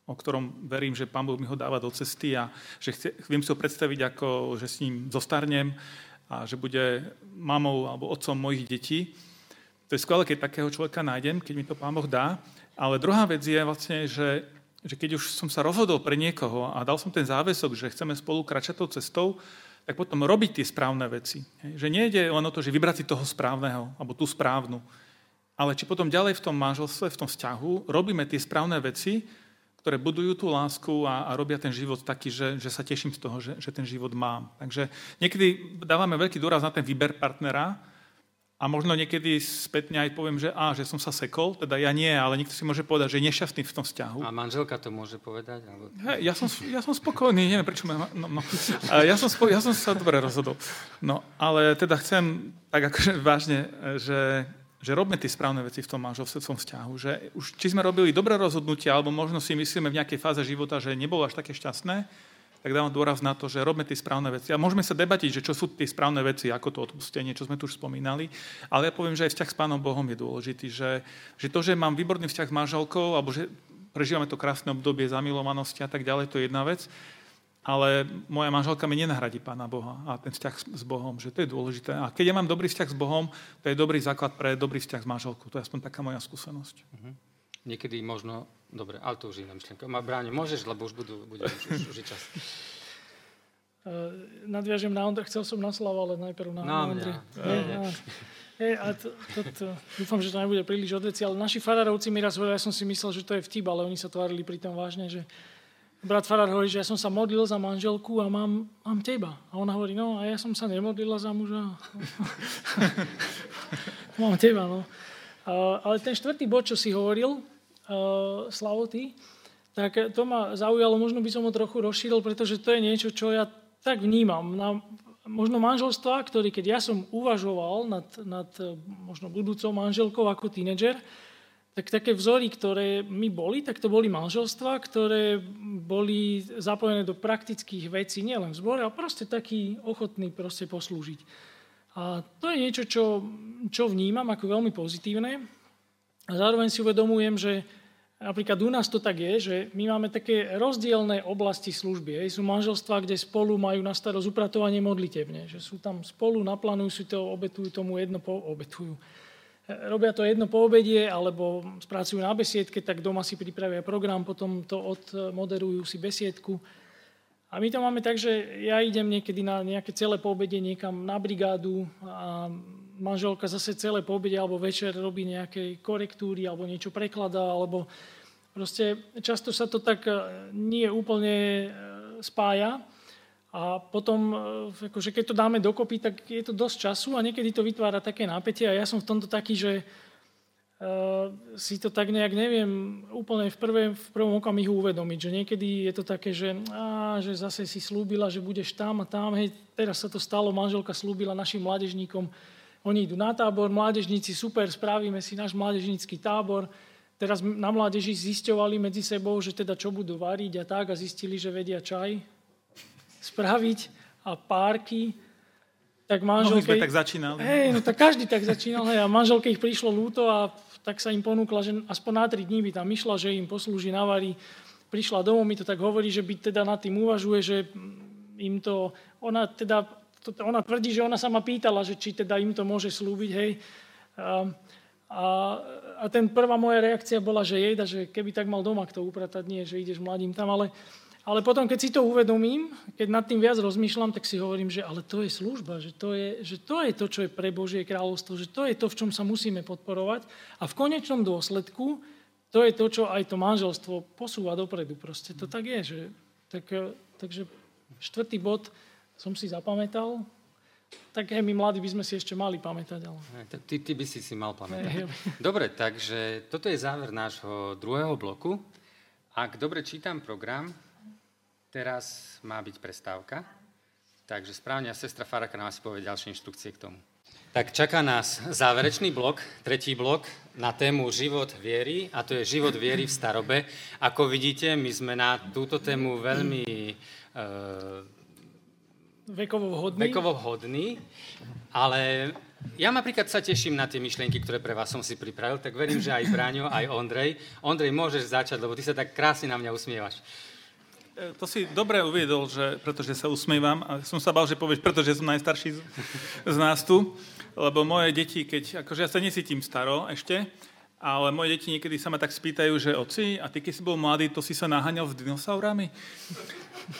o ktorom verím, že Pán Boh mi ho dáva do cesty a že chce, viem si ho predstaviť ako, že s ním zostarnem, a že bude mamou alebo otcom mojich detí. To je skvelé, keď takého človeka nájdem, keď mi to Pán Boh dá. Ale druhá vec je vlastne, že, že keď už som sa rozhodol pre niekoho a dal som ten záväzok, že chceme spolu kračať tou cestou, tak potom robiť tie správne veci. Že nejde len o to, že vybrať si toho správneho alebo tú správnu, ale či potom ďalej v tom manželstve, v tom vzťahu robíme tie správne veci, ktoré budujú tú lásku a, a robia ten život taký, že, že sa teším z toho, že, že ten život mám. Takže niekedy dávame veľký dôraz na ten výber partnera a možno niekedy spätne aj poviem, že á, že som sa sekol, teda ja nie, ale niekto si môže povedať, že je nešťastný v tom vzťahu. A manželka to môže povedať? Alebo... Hey, ja, som, ja som spokojný, neviem prečo ma... No, no. Ja, som spoko, ja som sa dobre rozhodol. No, ale teda chcem tak akože vážne, že že robme tie správne veci v tom tom vzťahu, že už či sme robili dobré rozhodnutia, alebo možno si myslíme v nejakej fáze života, že nebolo až také šťastné, tak dávam dôraz na to, že robme tie správne veci. A môžeme sa debatiť, že čo sú tie správne veci, ako to odpustenie, čo sme tu už spomínali. Ale ja poviem, že aj vzťah s Pánom Bohom je dôležitý, že, že to, že mám výborný vzťah s manželkou, alebo že prežívame to krásne obdobie zamilovanosti a tak ďalej, to je jedna vec. Ale moja manželka mi nenahradí Pána Boha a ten vzťah s Bohom, že to je dôležité. A keď ja mám dobrý vzťah s Bohom, to je dobrý základ pre dobrý vzťah s manželkou. To je aspoň taká moja skúsenosť. Uh-huh. Niekedy možno, dobre, ale to už iná myšlienka. Ma bráne, môžeš, lebo už budú, bude už, už, už čas. Uh, nadviažem na Ondra, chcel som na Slava, ale najprv na, na, Ondra. Hey, a to, to, to, dúfam, že to nebude príliš odveci, ale naši farárovci mi raz hovorili, ja som si myslel, že to je vtip, ale oni sa tvárili pri tom vážne, že brat farár hovorí, že ja som sa modlil za manželku a mám, mám teba. A ona hovorí, no a ja som sa nemodlila za muža. [laughs] mám teba, no. Uh, ale ten štvrtý bod, čo si hovoril, Slavoty, tak to ma zaujalo, možno by som ho trochu rozšíril, pretože to je niečo, čo ja tak vnímam. Na, možno manželstva, ktorý keď ja som uvažoval nad, nad eh, možno budúcou manželkou ako tínedžer, tak také vzory, ktoré mi boli, tak to boli manželstva, ktoré boli zapojené do praktických vecí, nielen v zbore, ale proste taký ochotný proste poslúžiť. A to je niečo, čo, čo vnímam ako veľmi pozitívne. A zároveň si uvedomujem, že Napríklad u nás to tak je, že my máme také rozdielne oblasti služby. Sú manželstvá, kde spolu majú na starosť upratovanie modlitebne. Že sú tam spolu, naplánujú si to, obetujú tomu jedno po... obetujú. Robia to jedno po obedie, alebo spracujú na besiedke, tak doma si pripravia program, potom to odmoderujú si besiedku. A my to máme tak, že ja idem niekedy na nejaké celé poobede niekam na brigádu a manželka zase celé poobede alebo večer robí nejaké korektúry alebo niečo prekladá, alebo proste často sa to tak e, nie úplne e, spája. A potom, e, akože keď to dáme dokopy, tak je to dosť času a niekedy to vytvára také nápetie. A ja som v tomto taký, že si to tak nejak neviem úplne v, prvé, v prvom okamihu uvedomiť. Že niekedy je to také, že, á, že zase si slúbila, že budeš tam a tam. Hej, teraz sa to stalo, manželka slúbila našim mládežníkom, oni idú na tábor, mládežníci, super, spravíme si náš mládežnícky tábor. Teraz na mládeži zisťovali medzi sebou, že teda čo budú variť a tak a zistili, že vedia čaj spraviť a párky. Tak manželke... No, tak začínali. Hej, no tak každý tak začínal. Hej, a manželke ich prišlo lúto a tak sa im ponúkla, že aspoň na tri dní by tam išla, že im poslúži, navarí. Prišla domov, mi to tak hovorí, že by teda nad tým uvažuje, že im to... Ona teda to, ona tvrdí, že ona sa ma pýtala, že či teda im to môže slúbiť, hej. A, a, a ten prvá moja reakcia bola, že jejda, že keby tak mal doma kto upratať, nie, že ideš mladým tam, ale, ale potom, keď si to uvedomím, keď nad tým viac rozmýšľam, tak si hovorím, že ale to je služba, že to je, že to je to, čo je pre Božie kráľovstvo, že to je to, v čom sa musíme podporovať a v konečnom dôsledku to je to, čo aj to manželstvo posúva dopredu. Proste to tak je. Že, tak, takže štvrtý bod, som si zapamätal. Tak aj my mladí by sme si ešte mali pamätať. Ale... Ty, ty by si si mal pamätať. Dobre, takže toto je záver nášho druhého bloku. Ak dobre čítam program, teraz má byť prestávka. Takže správne a sestra Faraka nám asi povie ďalšie inštrukcie k tomu. Tak čaká nás záverečný blok, tretí blok na tému život viery a to je život viery v starobe. Ako vidíte, my sme na túto tému veľmi e, vekovo vhodný. Vekovo vhodný, ale ja napríklad sa teším na tie myšlienky, ktoré pre vás som si pripravil, tak verím, že aj Braňo, aj Ondrej. Ondrej, môžeš začať, lebo ty sa tak krásne na mňa usmievaš. E, to si dobre uviedol, že, pretože sa usmievam a som sa bal, že povieš, pretože som najstarší z, z nás tu, lebo moje deti, keď, akože ja sa nesítim staro ešte, ale moje deti niekedy sa ma tak spýtajú, že oci, a ty keď si bol mladý, to si sa naháňal s dinosaurami?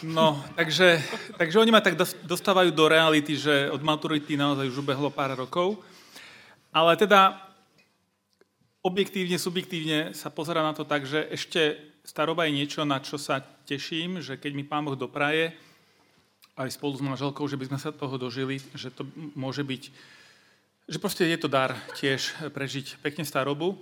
No, takže, takže oni ma tak dostávajú do reality, že od maturity naozaj už ubehlo pár rokov. Ale teda objektívne, subjektívne sa pozera na to tak, že ešte staroba je niečo, na čo sa teším, že keď mi Pán Boh dopraje, aj spolu s manželkou, že by sme sa toho dožili, že to môže byť, že proste je to dar tiež prežiť pekne starobu.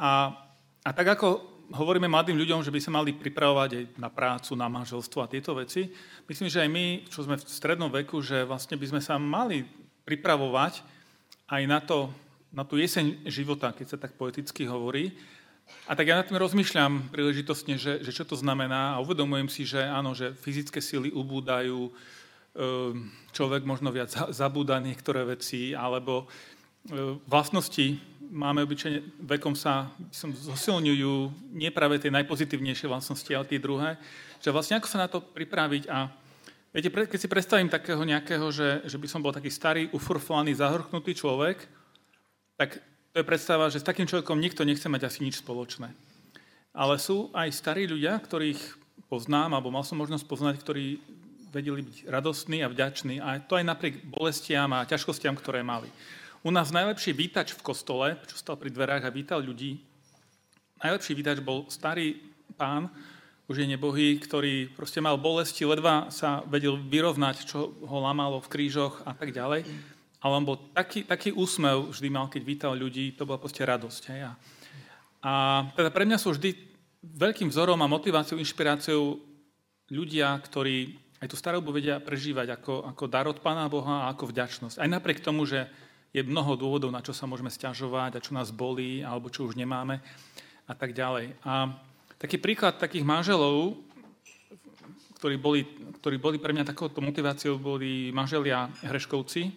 A, a tak ako hovoríme mladým ľuďom, že by sa mali pripravovať aj na prácu, na manželstvo a tieto veci. Myslím, že aj my, čo sme v strednom veku, že vlastne by sme sa mali pripravovať aj na, to, na tú jeseň života, keď sa tak poeticky hovorí. A tak ja nad tým rozmýšľam príležitostne, že, že čo to znamená a uvedomujem si, že áno, že fyzické sily ubúdajú, človek možno viac zabúda niektoré veci, alebo ehm, vlastnosti máme obyčajne, vekom sa som, zosilňujú nie práve tie najpozitívnejšie vlastnosti, ale tie druhé. Že vlastne ako sa na to pripraviť a viete, keď si predstavím takého nejakého, že, že by som bol taký starý, ufurfovaný, zahorknutý človek, tak to je predstava, že s takým človekom nikto nechce mať asi nič spoločné. Ale sú aj starí ľudia, ktorých poznám, alebo mal som možnosť poznať, ktorí vedeli byť radostní a vďační, a to aj napriek bolestiam a ťažkostiam, ktoré mali. U nás najlepší vítač v kostole, čo stal pri dverách a vítal ľudí, najlepší vítač bol starý pán, už je nebohý, ktorý proste mal bolesti, ledva sa vedel vyrovnať, čo ho lamalo v krížoch a tak ďalej. Ale on bol taký, taký úsmev vždy mal, keď vítal ľudí, to bola proste radosť. Hej? A, a teda pre mňa sú vždy veľkým vzorom a motiváciou, inšpiráciou ľudia, ktorí aj tú starobu vedia prežívať ako, ako dar od Pána Boha a ako vďačnosť. Aj napriek tomu, že je mnoho dôvodov, na čo sa môžeme stiažovať a čo nás bolí, alebo čo už nemáme a tak ďalej. A taký príklad takých manželov, ktorí boli, ktorí boli pre mňa takouto motiváciou, boli manželia Hreškovci,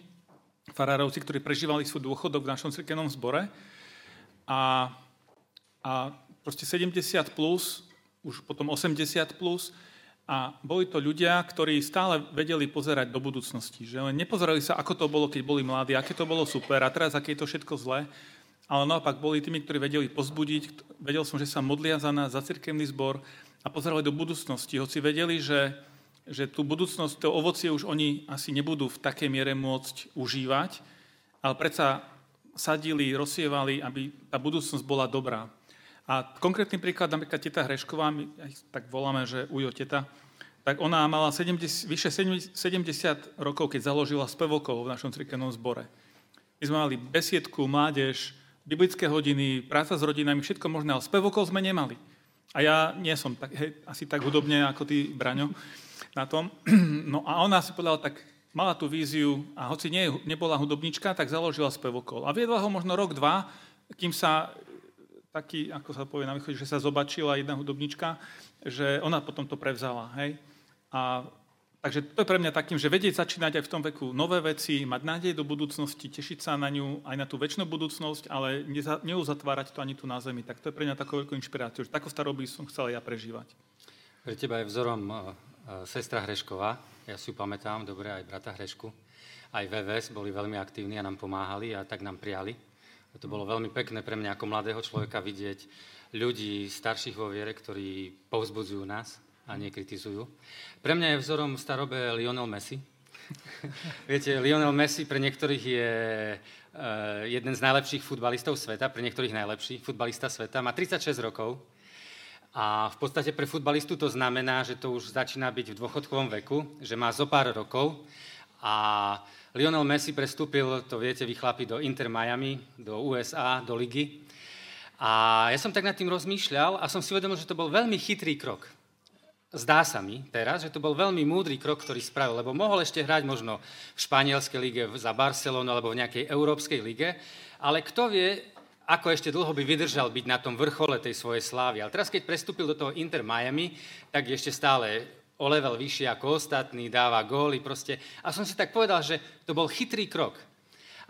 farárovci, ktorí prežívali svoj dôchodok v našom cirkevnom zbore. A, a proste 70 plus, už potom 80 plus, a boli to ľudia, ktorí stále vedeli pozerať do budúcnosti. Že len nepozerali sa, ako to bolo, keď boli mladí, aké to bolo super a teraz, aké je to všetko zlé. Ale naopak boli tými, ktorí vedeli pozbudiť. Vedel som, že sa modlia za nás, za cirkevný zbor a pozerali do budúcnosti. Hoci vedeli, že, že tú budúcnosť, to ovocie už oni asi nebudú v takej miere môcť užívať, ale predsa sadili, rozsievali, aby tá budúcnosť bola dobrá. A konkrétny príklad, napríklad teta Hrešková, my tak voláme, že ujo teta, tak ona mala 70, vyše 70 rokov, keď založila spevokov v našom cirkevnom zbore. My sme mali besiedku, mládež, biblické hodiny, práca s rodinami, všetko možné, ale spevokov sme nemali. A ja nie som tak, hej, asi tak hudobne ako ty, Braňo, na tom. [clears throat] No a ona si povedala, tak mala tú víziu a hoci nie, nebola hudobnička, tak založila spevokol. A viedla ho možno rok, dva, kým sa taký, ako sa povie na východe, že sa zobačila jedna hudobnička, že ona potom to prevzala. Hej? A, takže to je pre mňa takým, že vedieť začínať aj v tom veku nové veci, mať nádej do budúcnosti, tešiť sa na ňu, aj na tú väčšinu budúcnosť, ale neza, neuzatvárať to ani tu na zemi. Tak to je pre mňa takou veľkou inšpiráciou, že takú starobu som chcel ja prežívať. Pre teba je vzorom uh, sestra Hrešková, ja si ju pamätám, dobre, aj brata Hrešku. Aj VVS boli veľmi aktívni a nám pomáhali a tak nám prijali. To bolo veľmi pekné pre mňa ako mladého človeka vidieť ľudí starších vo viere, ktorí povzbudzujú nás a nekritizujú. Pre mňa je vzorom starobe Lionel Messi. [laughs] Viete, Lionel Messi pre niektorých je uh, jeden z najlepších futbalistov sveta, pre niektorých najlepší futbalista sveta. Má 36 rokov a v podstate pre futbalistu to znamená, že to už začína byť v dôchodkovom veku, že má zo pár rokov a Lionel Messi prestúpil, to viete, vy chlapi, do Inter Miami, do USA, do ligy. A ja som tak nad tým rozmýšľal a som si uvedomil, že to bol veľmi chytrý krok. Zdá sa mi teraz, že to bol veľmi múdry krok, ktorý spravil, lebo mohol ešte hrať možno v španielskej lige za Barcelonu alebo v nejakej európskej lige, ale kto vie, ako ešte dlho by vydržal byť na tom vrchole tej svojej slávy. Ale teraz, keď prestúpil do toho Inter Miami, tak ešte stále o level vyššie ako ostatní, dáva góly proste. A som si tak povedal, že to bol chytrý krok.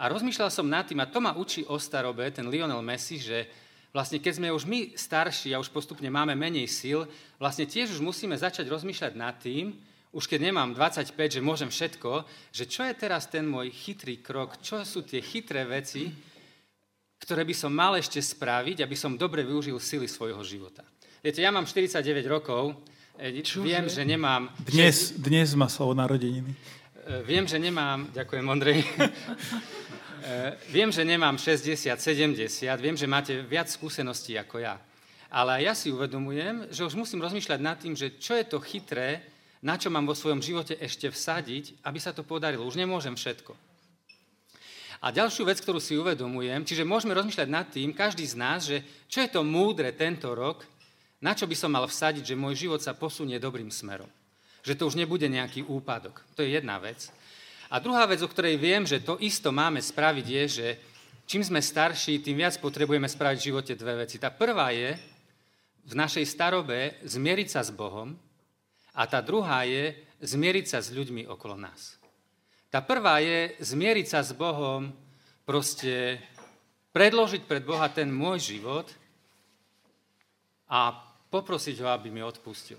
A rozmýšľal som nad tým, a to ma učí o starobe, ten Lionel Messi, že vlastne keď sme už my starší a už postupne máme menej síl, vlastne tiež už musíme začať rozmýšľať nad tým, už keď nemám 25, že môžem všetko, že čo je teraz ten môj chytrý krok, čo sú tie chytré veci, ktoré by som mal ešte spraviť, aby som dobre využil sily svojho života. Viete, ja mám 49 rokov, E, Čože? Viem, že nemám... Dnes, že... dnes má slovo narodeniny. E, viem, že nemám... Ďakujem, Ondrej. [laughs] E, viem, že nemám 60, 70, viem, že máte viac skúseností ako ja. Ale ja si uvedomujem, že už musím rozmýšľať nad tým, že čo je to chytré, na čo mám vo svojom živote ešte vsadiť, aby sa to podarilo. Už nemôžem všetko. A ďalšiu vec, ktorú si uvedomujem, čiže môžeme rozmýšľať nad tým, každý z nás, že čo je to múdre tento rok, na čo by som mal vsadiť, že môj život sa posunie dobrým smerom? Že to už nebude nejaký úpadok. To je jedna vec. A druhá vec, o ktorej viem, že to isto máme spraviť, je, že čím sme starší, tým viac potrebujeme spraviť v živote dve veci. Tá prvá je v našej starobe zmieriť sa s Bohom a tá druhá je zmieriť sa s ľuďmi okolo nás. Tá prvá je zmieriť sa s Bohom proste predložiť pred Boha ten môj život a poprosiť ho, aby mi odpustil.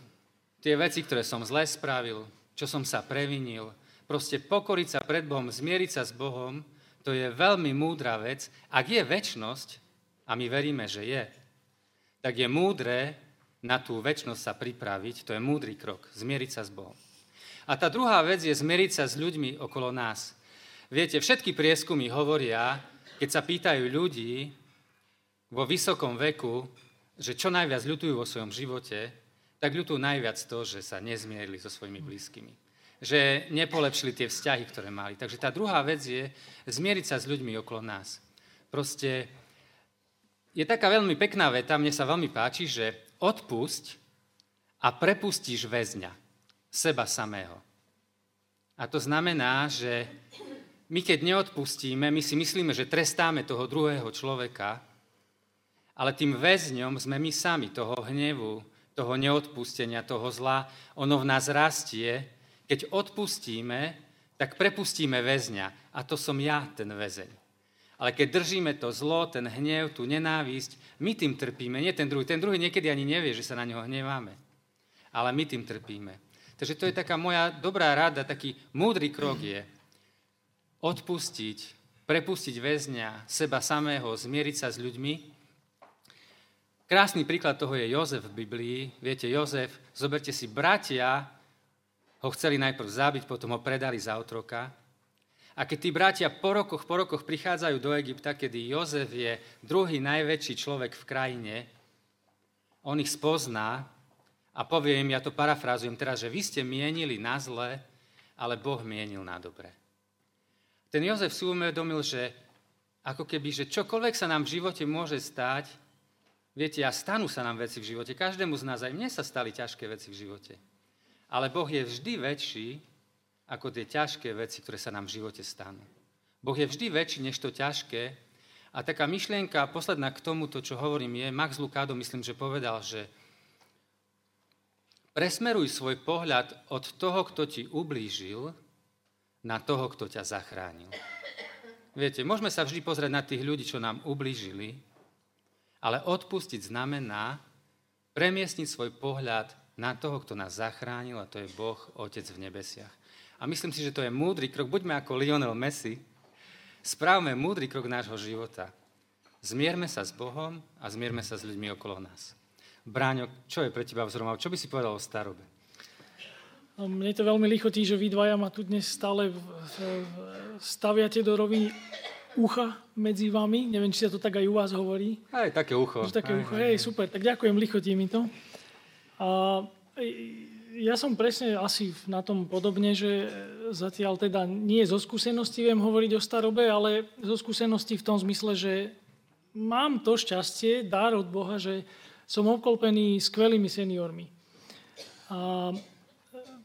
Tie veci, ktoré som zle spravil, čo som sa previnil, proste pokoriť sa pred Bohom, zmieriť sa s Bohom, to je veľmi múdra vec. Ak je väčnosť, a my veríme, že je, tak je múdre na tú väčnosť sa pripraviť, to je múdry krok, zmieriť sa s Bohom. A tá druhá vec je zmieriť sa s ľuďmi okolo nás. Viete, všetky prieskumy hovoria, keď sa pýtajú ľudí vo vysokom veku, že čo najviac ľutujú vo svojom živote, tak ľutujú najviac to, že sa nezmierili so svojimi blízkymi. Že nepolepšili tie vzťahy, ktoré mali. Takže tá druhá vec je zmieriť sa s ľuďmi okolo nás. Proste je taká veľmi pekná veta, mne sa veľmi páči, že odpusť a prepustíš väzňa, seba samého. A to znamená, že my keď neodpustíme, my si myslíme, že trestáme toho druhého človeka, ale tým väzňom sme my sami, toho hnevu, toho neodpustenia, toho zla. Ono v nás rastie. Keď odpustíme, tak prepustíme väzňa. A to som ja, ten väzeň. Ale keď držíme to zlo, ten hnev, tú nenávisť, my tým trpíme, nie ten druhý. Ten druhý niekedy ani nevie, že sa na neho hneváme. Ale my tým trpíme. Takže to je taká moja dobrá rada, taký múdry krok je, odpustiť, prepustiť väzňa, seba samého, zmieriť sa s ľuďmi. Krásny príklad toho je Jozef v Biblii. Viete, Jozef, zoberte si, bratia ho chceli najprv zabiť, potom ho predali za otroka. A keď tí bratia po rokoch, po rokoch prichádzajú do Egypta, kedy Jozef je druhý najväčší človek v krajine, on ich spozná a povie im, ja to parafrázujem teraz, že vy ste mienili na zle, ale Boh mienil na dobre. Ten Jozef si uvedomil, že ako keby, že čokoľvek sa nám v živote môže stať, viete, a stanú sa nám veci v živote, každému z nás, aj mne sa stali ťažké veci v živote. Ale Boh je vždy väčší ako tie ťažké veci, ktoré sa nám v živote stanú. Boh je vždy väčší než to ťažké. A taká myšlienka, posledná k tomu, to, čo hovorím, je, Max Lucado, myslím, že povedal, že presmeruj svoj pohľad od toho, kto ti ublížil, na toho, kto ťa zachránil. Viete, môžeme sa vždy pozrieť na tých ľudí, čo nám ublížili, ale odpustiť znamená premiestniť svoj pohľad na toho, kto nás zachránil, a to je Boh, Otec v nebesiach. A myslím si, že to je múdry krok. Buďme ako Lionel Messi, správme múdry krok nášho života. Zmierme sa s Bohom a zmierme sa s ľuďmi okolo nás. Bráňo, čo je pre teba vzorom? Čo by si povedal o starobe? No, mne to veľmi lichotí, že vy dvaja ma tu dnes stále staviate do roviny ucha medzi vami. Neviem, či sa to tak aj u vás hovorí. Aj také ucho. Už také aj, ucho. Hej, super. Tak ďakujem, lichotí mi to. A ja som presne asi na tom podobne, že zatiaľ teda nie zo skúsenosti viem hovoriť o starobe, ale zo skúsenosti v tom zmysle, že mám to šťastie, dar od Boha, že som obklopený skvelými seniormi. A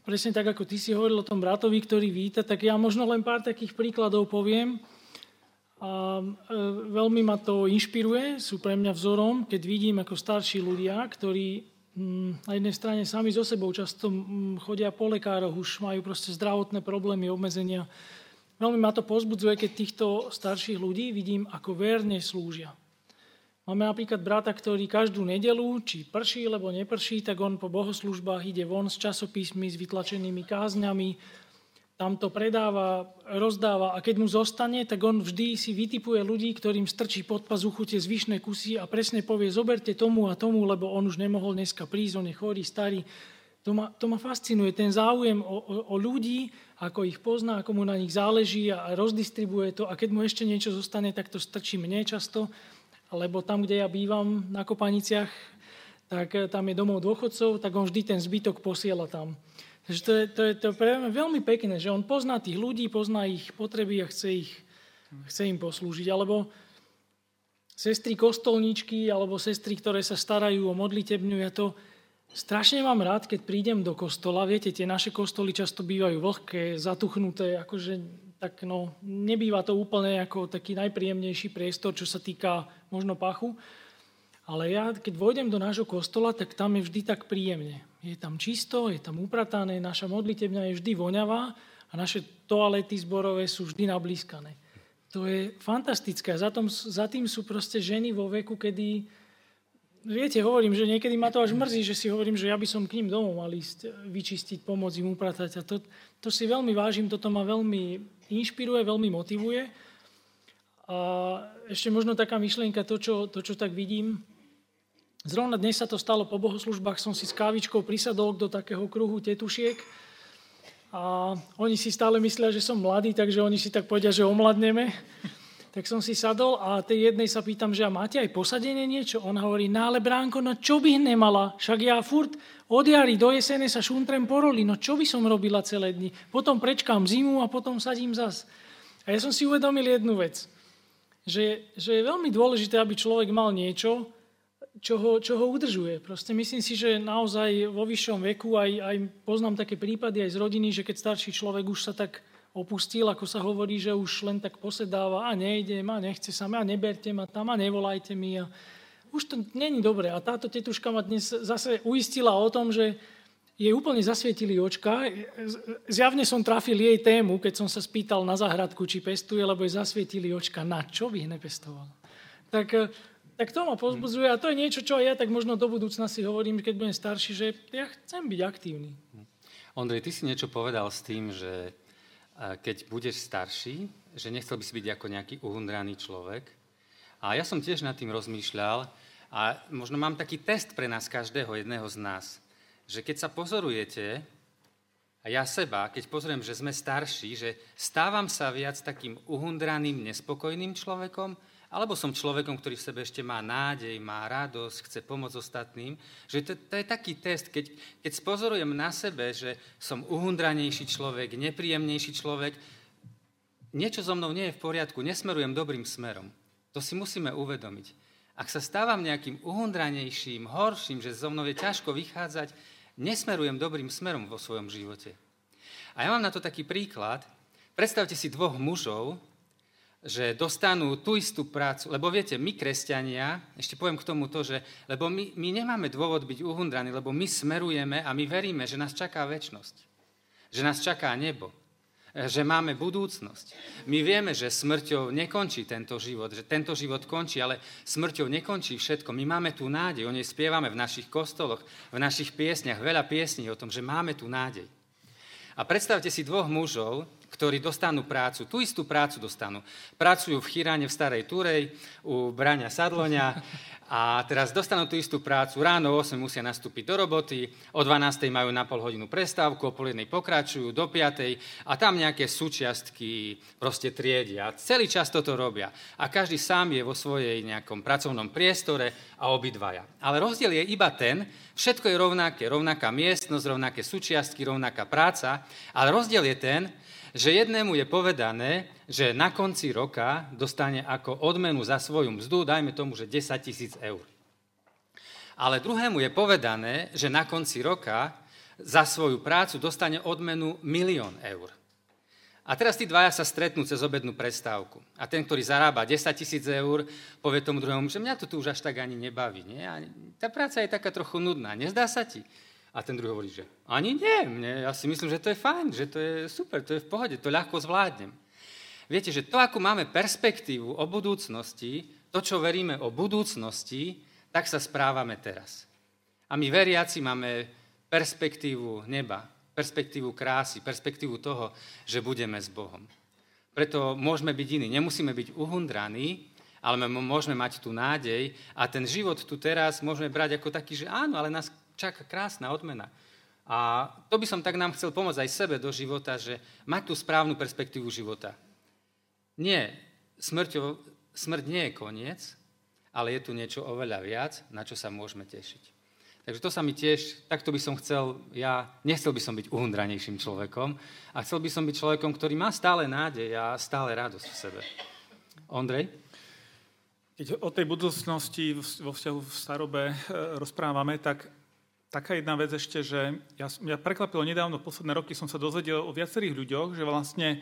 presne tak, ako ty si hovoril o tom bratovi, ktorý víta, tak ja možno len pár takých príkladov poviem. A e, veľmi ma to inšpiruje, sú pre mňa vzorom, keď vidím ako starší ľudia, ktorí mm, na jednej strane sami so sebou často mm, chodia po lekároch, už majú proste zdravotné problémy, obmedzenia. Veľmi ma to pozbudzuje, keď týchto starších ľudí vidím, ako verne slúžia. Máme napríklad brata, ktorý každú nedelu, či prší, alebo neprší, tak on po bohoslužbách ide von s časopismi, s vytlačenými kázňami, tam to predáva, rozdáva a keď mu zostane, tak on vždy si vytipuje ľudí, ktorým strčí pod pazuchu tie zvyšné kusy a presne povie, zoberte tomu a tomu, lebo on už nemohol dneska prísť, on je chorý, starý. To ma, to ma fascinuje, ten záujem o, o, o ľudí, ako ich pozná, ako mu na nich záleží a rozdistribuje to a keď mu ešte niečo zostane, tak to strčí mne často lebo tam, kde ja bývam na Kopaniciach, tak tam je domov dôchodcov, tak on vždy ten zbytok posiela tam. Takže to je, to je, to je veľmi pekné, že on pozná tých ľudí, pozná ich potreby a chce, ich, chce im poslúžiť. Alebo sestry kostolníčky, alebo sestry, ktoré sa starajú o modlitebňu, ja to strašne mám rád, keď prídem do kostola. Viete, tie naše kostoly často bývajú vlhké, zatuchnuté, akože tak no, nebýva to úplne ako taký najpríjemnejší priestor, čo sa týka možno pachu. Ale ja, keď vojdem do nášho kostola, tak tam je vždy tak príjemne. Je tam čisto, je tam upratané, naša modlitebňa je vždy voňavá a naše toalety zborové sú vždy nablískané. To je fantastické. Za, tom, za tým sú proste ženy vo veku, kedy... Viete, hovorím, že niekedy ma to až mrzí, že si hovorím, že ja by som k ním domov mal ísť, vyčistiť, pomôcť im upratať. A to, to si veľmi vážim, toto ma veľmi inšpiruje, veľmi motivuje. A ešte možno taká myšlienka, to čo, to, čo tak vidím. Zrovna dnes sa to stalo po bohoslužbách, som si s kávičkou prisadol do takého kruhu tetušiek a oni si stále myslia, že som mladý, takže oni si tak povedia, že omladneme. Tak som si sadol a tej jednej sa pýtam, že a máte aj posadenie niečo? Ona hovorí, no ale Bránko, no čo by nemala? Však ja furt od jary do jesene sa šuntrem po roli, no čo by som robila celé dni? Potom prečkám zimu a potom sadím zas. A ja som si uvedomil jednu vec, že, že je veľmi dôležité, aby človek mal niečo, čo ho, čo ho udržuje. Proste myslím si, že naozaj vo vyššom veku, aj, aj poznám také prípady aj z rodiny, že keď starší človek už sa tak opustil, ako sa hovorí, že už len tak posedáva a nejdem a nechce sa a neberte ma tam a nevolajte mi. A už to není dobré. A táto tetuška ma dnes zase uistila o tom, že jej úplne zasvietili očka. Zjavne som trafil jej tému, keď som sa spýtal na záhradku, či pestuje, lebo jej zasvietili očka. Na čo by nepestoval? Tak tak to ma pozbudzuje a to je niečo, čo aj ja tak možno do budúcna si hovorím, keď budem starší, že ja chcem byť aktívny. Ondrej, ty si niečo povedal s tým, že keď budeš starší, že nechcel by si byť ako nejaký uhundraný človek. A ja som tiež nad tým rozmýšľal a možno mám taký test pre nás každého jedného z nás, že keď sa pozorujete, a ja seba, keď pozorujem, že sme starší, že stávam sa viac takým uhundraným, nespokojným človekom, alebo som človekom, ktorý v sebe ešte má nádej, má radosť, chce pomôcť ostatným. Že to, to je taký test, keď, keď spozorujem na sebe, že som uhundranejší človek, nepríjemnejší človek, niečo so mnou nie je v poriadku, nesmerujem dobrým smerom. To si musíme uvedomiť. Ak sa stávam nejakým uhundranejším, horším, že so mnou je ťažko vychádzať, nesmerujem dobrým smerom vo svojom živote. A ja mám na to taký príklad. Predstavte si dvoch mužov, že dostanú tú istú prácu. Lebo viete, my kresťania, ešte poviem k tomu to, že lebo my, my nemáme dôvod byť uhundraní, lebo my smerujeme a my veríme, že nás čaká väčnosť. Že nás čaká nebo. Že máme budúcnosť. My vieme, že smrťou nekončí tento život, že tento život končí, ale smrťou nekončí všetko. My máme tú nádej, o nej spievame v našich kostoloch, v našich piesniach, veľa piesní o tom, že máme tú nádej. A predstavte si dvoch mužov, ktorí dostanú prácu, tú istú prácu dostanú. Pracujú v Chiráne v Starej Turej, u Braňa Sadloňa a teraz dostanú tú istú prácu. Ráno o 8 musia nastúpiť do roboty, o 12 majú na pol hodinu prestávku, o pol jednej pokračujú, do 5 a tam nejaké súčiastky proste triedia. Celý čas toto robia. A každý sám je vo svojej nejakom pracovnom priestore a obidvaja. Ale rozdiel je iba ten, všetko je rovnaké, rovnaká miestnosť, rovnaké súčiastky, rovnaká práca, ale rozdiel je ten, že jednému je povedané, že na konci roka dostane ako odmenu za svoju mzdu, dajme tomu, že 10 tisíc eur. Ale druhému je povedané, že na konci roka za svoju prácu dostane odmenu milión eur. A teraz tí dvaja sa stretnú cez obednú prestávku. A ten, ktorý zarába 10 tisíc eur, povie tomu druhému, že mňa to tu už až tak ani nebaví. Nie? A tá práca je taká trochu nudná. Nezdá sa ti? A ten druhý hovorí, že ani nie, mne, ja si myslím, že to je fajn, že to je super, to je v pohode, to ľahko zvládnem. Viete, že to, ako máme perspektívu o budúcnosti, to, čo veríme o budúcnosti, tak sa správame teraz. A my veriaci máme perspektívu neba, perspektívu krásy, perspektívu toho, že budeme s Bohom. Preto môžeme byť iní. Nemusíme byť uhundraní, ale môžeme mať tú nádej a ten život tu teraz môžeme brať ako taký, že áno, ale nás čaká krásna odmena. A to by som tak nám chcel pomôcť aj sebe do života, že mať tú správnu perspektívu života. Nie, smrťo, smrť nie je koniec, ale je tu niečo oveľa viac, na čo sa môžeme tešiť. Takže to sa mi tiež, takto by som chcel, ja nechcel by som byť uhundranejším človekom a chcel by som byť človekom, ktorý má stále nádej a stále radosť v sebe. Ondrej? Keď o tej budúcnosti vo vzťahu v starobe e, rozprávame, tak taká jedna vec ešte, že ja, mňa prekvapilo nedávno, posledné roky som sa dozvedel o viacerých ľuďoch, že vlastne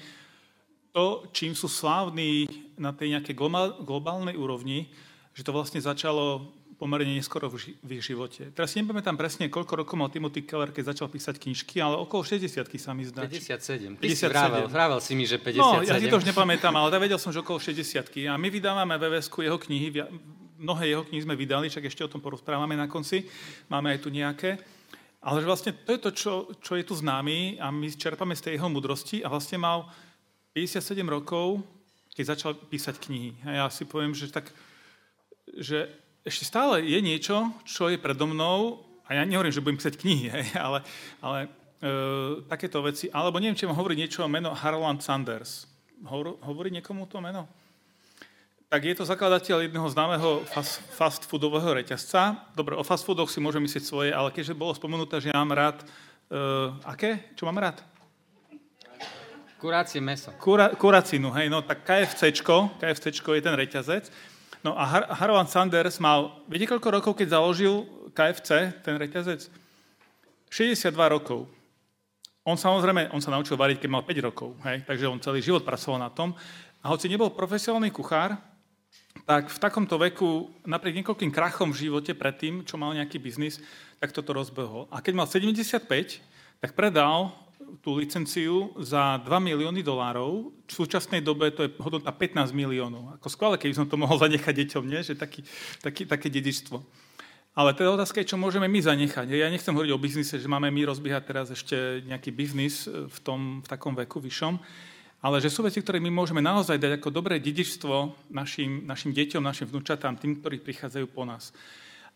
to, čím sú slávni na tej nejakej globálnej úrovni, že to vlastne začalo pomerne neskoro v, ži- v ich živote. Teraz si nepamätám presne, koľko rokov mal Timothy Keller, keď začal písať knižky, ale okolo 60 sa mi zdá. 57. 57. 57. Vravel, vravel si mi, že 57. No, ja si to už nepamätám, ale vedel som, že okolo 60 A my vydávame vvs jeho knihy, mnohé jeho knihy sme vydali, čak ešte o tom porozprávame na konci. Máme aj tu nejaké. Ale že vlastne to je to, čo, čo je tu známy a my čerpame z tej jeho mudrosti a vlastne mal 57 rokov, keď začal písať knihy. A ja si poviem, že tak, že ešte stále je niečo, čo je predo mnou, a ja nehovorím, že budem písať knihy, [laughs] hej, ale, ale e, takéto veci. Alebo neviem, či vám hovorí niečo o meno Harland Sanders. Hovor, hovorí niekomu to meno? Tak je to zakladateľ jedného známeho fast, fast foodového reťazca. Dobre, o fast foodoch si môžem myslieť svoje, ale keďže bolo spomenuté, že ja mám rád... E, aké? Čo mám rád? Kurácie meso. Kura, kuracinu, hej, no tak KFCčko, KFCčko je ten reťazec. No a Har- Harlan Sanders mal, viete koľko rokov, keď založil KFC, ten reťazec? 62 rokov. On samozrejme, on sa naučil variť, keď mal 5 rokov, hej, takže on celý život pracoval na tom. A hoci nebol profesionálny kuchár, tak v takomto veku, napriek niekoľkým krachom v živote predtým, čo mal nejaký biznis, tak toto rozbehol. A keď mal 75, tak predal tú licenciu za 2 milióny dolárov. V súčasnej dobe to je hodnota 15 miliónov. Ako skvelé, keby som to mohol zanechať deťom, nie? Že taký, taký, také dedičstvo. Ale teda otázka je, čo môžeme my zanechať. Ja nechcem hovoriť o biznise, že máme my rozbiehať teraz ešte nejaký biznis v, tom, v takom veku vyššom, ale že sú veci, ktoré my môžeme naozaj dať ako dobré dedičstvo našim, našim deťom, našim vnúčatám, tým, ktorí prichádzajú po nás.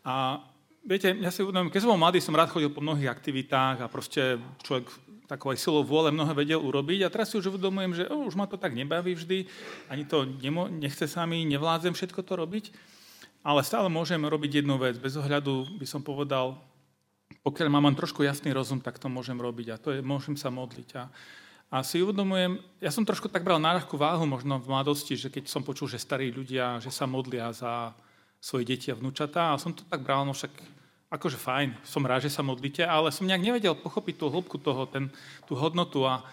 A viete, ja si uvedomím, keď som bol mladý, som rád chodil po mnohých aktivitách a proste človek takovej silou vôle mnohé vedel urobiť a teraz si už uvedomujem, že oh, už ma to tak nebaví vždy, ani to nemo, nechce sa mi, nevládzem všetko to robiť, ale stále môžem robiť jednu vec. Bez ohľadu by som povedal, pokiaľ mám trošku jasný rozum, tak to môžem robiť a to je, môžem sa modliť. A, a si uvedomujem, ja som trošku tak bral na ľahkú váhu možno v mladosti, že keď som počul, že starí ľudia, že sa modlia za svoje deti a vnúčatá a som to tak bral, no však akože fajn, som rád, že sa modlíte, ale som nejak nevedel pochopiť tú hĺbku toho, ten, tú hodnotu a,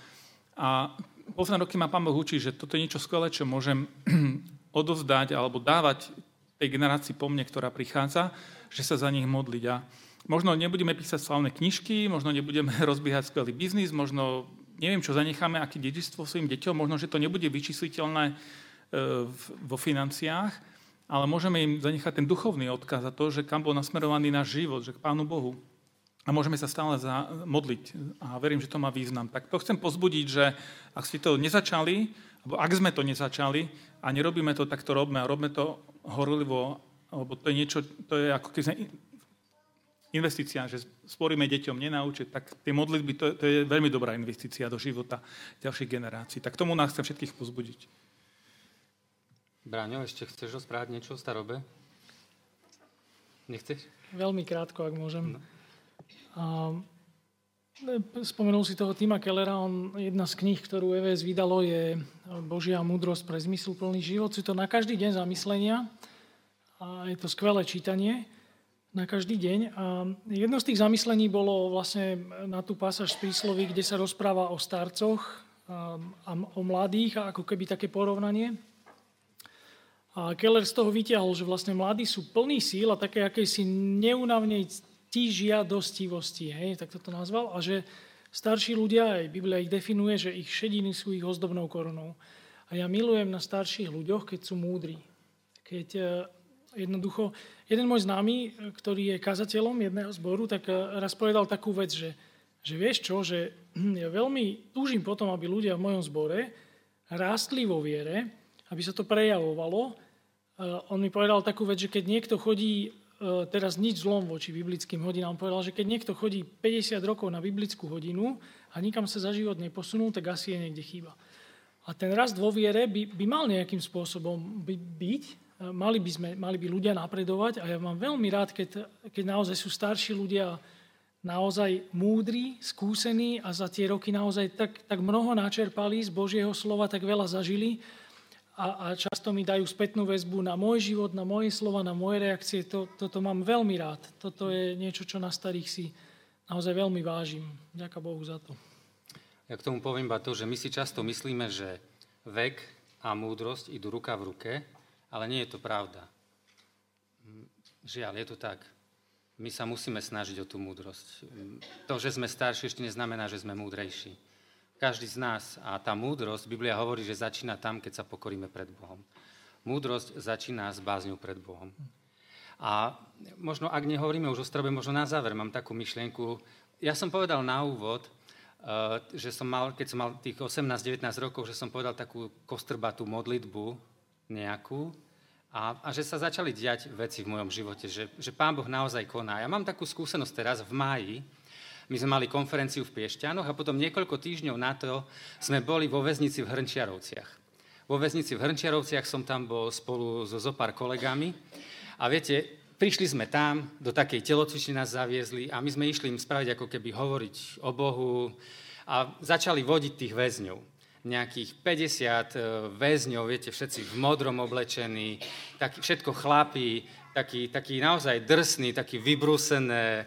a posledné roky ma Pán Boh učí, že toto je niečo skvelé, čo môžem [clears throat] odovzdať alebo dávať tej generácii po mne, ktorá prichádza, že sa za nich modliť. A možno nebudeme písať slavné knižky, možno nebudeme [laughs] rozbiehať skvelý biznis, možno neviem, čo zanecháme, aký dedičstvo svojim deťom, možno, že to nebude vyčísliteľné e, vo financiách, ale môžeme im zanechať ten duchovný odkaz za to, že kam bol nasmerovaný náš život, že k Pánu Bohu. A môžeme sa stále za, modliť. A verím, že to má význam. Tak to chcem pozbudiť, že ak ste to nezačali, alebo ak sme to nezačali a nerobíme to, tak to robme. A robme to horlivo, lebo to je niečo, to je ako keď sme investícia, že sporíme deťom nenaučiť, tak tie modlitby, to, to je veľmi dobrá investícia do života ďalších generácií. Tak tomu nás chcem všetkých pozbudiť. Bráňo, ešte chceš rozprávať niečo o starobe? Nechceš? Veľmi krátko, ak môžem. No. A, spomenul si toho Tima Kellera, on, jedna z kníh, ktorú EVS vydalo, je Božia múdrosť pre zmysluplný život. Sú to na každý deň zamyslenia a je to skvelé čítanie na každý deň. A jedno z tých zamyslení bolo vlastne na tú pasáž z prísloví, kde sa rozpráva o starcoch a, a o mladých a ako keby také porovnanie. A Keller z toho vyťahol, že vlastne mladí sú plní síl a také akejsi neunavnej tížia dostivosti, hej, tak to nazval, a že starší ľudia, aj Biblia ich definuje, že ich šediny sú ich ozdobnou korunou. A ja milujem na starších ľuďoch, keď sú múdri. Keď jednoducho, jeden môj známy, ktorý je kazateľom jedného zboru, tak e, raz povedal takú vec, že, že vieš čo, že [clears throat] ja veľmi túžim potom, aby ľudia v mojom zbore rástli vo viere, aby sa to prejavovalo, Eh, on mi povedal takú vec, že keď niekto chodí, eh, teraz nič zlom voči biblickým hodinám, on povedal, že keď niekto chodí 50 rokov na biblickú hodinu a nikam sa za život neposunul, tak asi je niekde chyba. A ten rast vo viere by, by mal nejakým spôsobom by, byť, mali by, sme, mali by ľudia napredovať a ja mám veľmi rád, keď, keď naozaj sú starší ľudia naozaj múdri, skúsení a za tie roky naozaj tak, tak mnoho načerpali z Božieho slova, tak veľa zažili, a, a často mi dajú spätnú väzbu na môj život, na moje slova, na moje reakcie. To, toto mám veľmi rád. Toto je niečo, čo na starých si naozaj veľmi vážim. Ďakujem Bohu za to. Ja k tomu poviem iba to, že my si často myslíme, že vek a múdrosť idú ruka v ruke, ale nie je to pravda. Žiaľ, je to tak. My sa musíme snažiť o tú múdrosť. To, že sme starší, ešte neznamená, že sme múdrejší. Každý z nás. A tá múdrosť, Biblia hovorí, že začína tam, keď sa pokoríme pred Bohom. Múdrosť začína s bázňou pred Bohom. A možno, ak nehovoríme už o strobe, možno na záver mám takú myšlienku. Ja som povedal na úvod, eh, že som mal, keď som mal tých 18-19 rokov, že som povedal takú kostrbatú modlitbu nejakú, a, a že sa začali diať veci v mojom živote, že, že Pán Boh naozaj koná. Ja mám takú skúsenosť teraz v máji, my sme mali konferenciu v Piešťanoch a potom niekoľko týždňov na to sme boli vo väznici v Hrnčiarovciach. Vo väznici v Hrnčiarovciach som tam bol spolu so zopár kolegami a viete, prišli sme tam, do takej telocvičny nás zaviezli a my sme išli im spraviť ako keby hovoriť o Bohu a začali vodiť tých väzňov nejakých 50 e, väzňov, viete, všetci v modrom oblečení, tak, všetko chlapí, taký, taký naozaj drsný, taký vybrúsené e,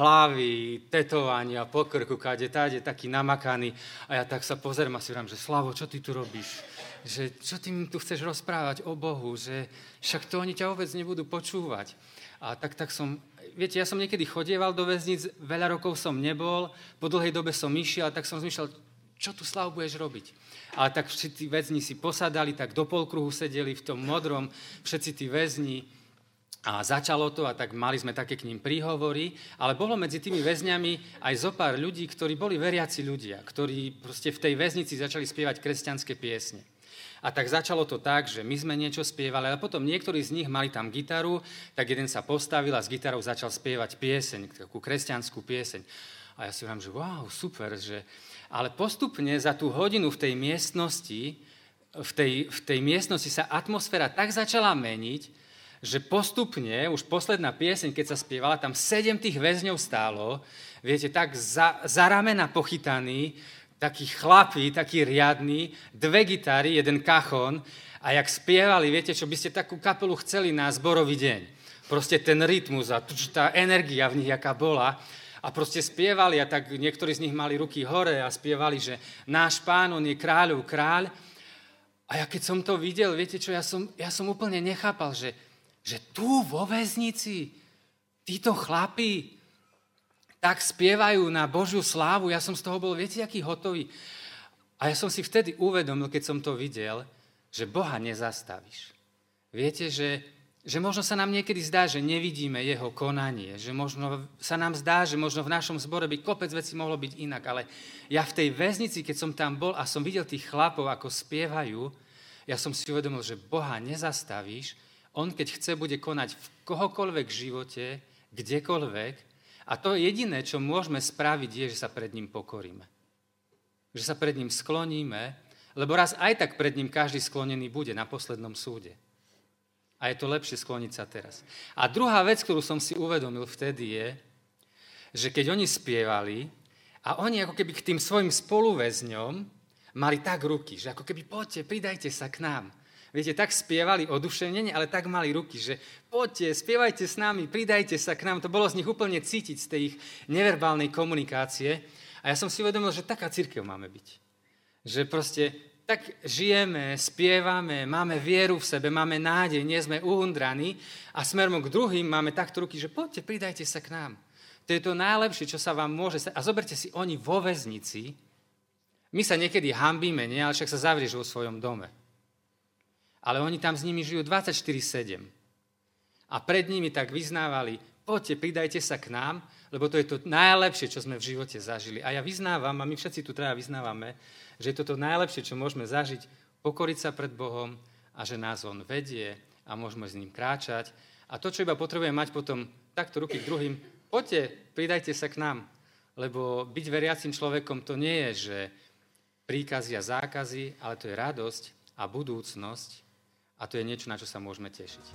hlavy, tetovania po krku, kade, táde, taký namakaný. A ja tak sa pozerám a si vrám, že Slavo, čo ty tu robíš? Že, čo ty tu chceš rozprávať o Bohu? Že však to oni ťa vôbec nebudú počúvať. A tak, tak som, viete, ja som niekedy chodieval do väznic, veľa rokov som nebol, po dlhej dobe som išiel, tak som zmyšľal, čo tu slavu budeš robiť? A tak všetci tí väzni si posadali, tak do polkruhu sedeli v tom modrom, všetci tí väzni. A začalo to a tak mali sme také k ním príhovory, ale bolo medzi tými väzňami aj zo pár ľudí, ktorí boli veriaci ľudia, ktorí proste v tej väznici začali spievať kresťanské piesne. A tak začalo to tak, že my sme niečo spievali, ale potom niektorí z nich mali tam gitaru, tak jeden sa postavil a s gitarou začal spievať pieseň, takú kresťanskú pieseň. A ja si hovorím, že wow, super, že, ale postupne za tú hodinu v tej miestnosti, v tej, v tej miestnosti sa atmosféra tak začala meniť, že postupne, už posledná pieseň, keď sa spievala, tam sedem tých väzňov stálo, viete, tak za, za ramena pochytaní, takí chlapí, takí riadní, dve gitary, jeden kachon a jak spievali, viete čo, by ste takú kapelu chceli na zborový deň. Proste ten rytmus a tá energia v nich, aká bola, a proste spievali a tak niektorí z nich mali ruky hore a spievali, že náš pán, on je kráľov kráľ. A ja keď som to videl, viete čo, ja som, ja som úplne nechápal, že, že tu vo väznici títo chlapí tak spievajú na Božiu slávu. Ja som z toho bol, viete, aký hotový. A ja som si vtedy uvedomil, keď som to videl, že Boha nezastavíš. Viete, že že možno sa nám niekedy zdá, že nevidíme jeho konanie, že možno sa nám zdá, že možno v našom zbore by kopec veci mohlo byť inak, ale ja v tej väznici, keď som tam bol a som videl tých chlapov, ako spievajú, ja som si uvedomil, že Boha nezastavíš, on keď chce, bude konať v kohokoľvek živote, kdekoľvek a to jediné, čo môžeme spraviť, je, že sa pred ním pokoríme. Že sa pred ním skloníme, lebo raz aj tak pred ním každý sklonený bude na poslednom súde. A je to lepšie skloniť sa teraz. A druhá vec, ktorú som si uvedomil vtedy je, že keď oni spievali a oni ako keby k tým svojim spoluväzňom mali tak ruky, že ako keby poďte, pridajte sa k nám. Viete, tak spievali oduševnenie, ale tak mali ruky, že poďte, spievajte s nami, pridajte sa k nám. To bolo z nich úplne cítiť, z tej ich neverbálnej komunikácie. A ja som si uvedomil, že taká církev máme byť. Že proste tak žijeme, spievame, máme vieru v sebe, máme nádej, nie sme uhundraní a smerom k druhým máme takto ruky, že poďte, pridajte sa k nám. To je to najlepšie, čo sa vám môže stať. A zoberte si, oni vo väznici, my sa niekedy hambíme, nie? ale však sa zavrieš vo svojom dome. Ale oni tam s nimi žijú 24-7. A pred nimi tak vyznávali, poďte, pridajte sa k nám, lebo to je to najlepšie, čo sme v živote zažili. A ja vyznávam, a my všetci tu teda vyznávame, že je to najlepšie, čo môžeme zažiť, pokoriť sa pred Bohom a že nás On vedie a môžeme s ním kráčať. A to, čo iba potrebujeme mať potom takto ruky k druhým, poďte, pridajte sa k nám. Lebo byť veriacim človekom to nie je, že príkazy a zákazy, ale to je radosť a budúcnosť a to je niečo, na čo sa môžeme tešiť.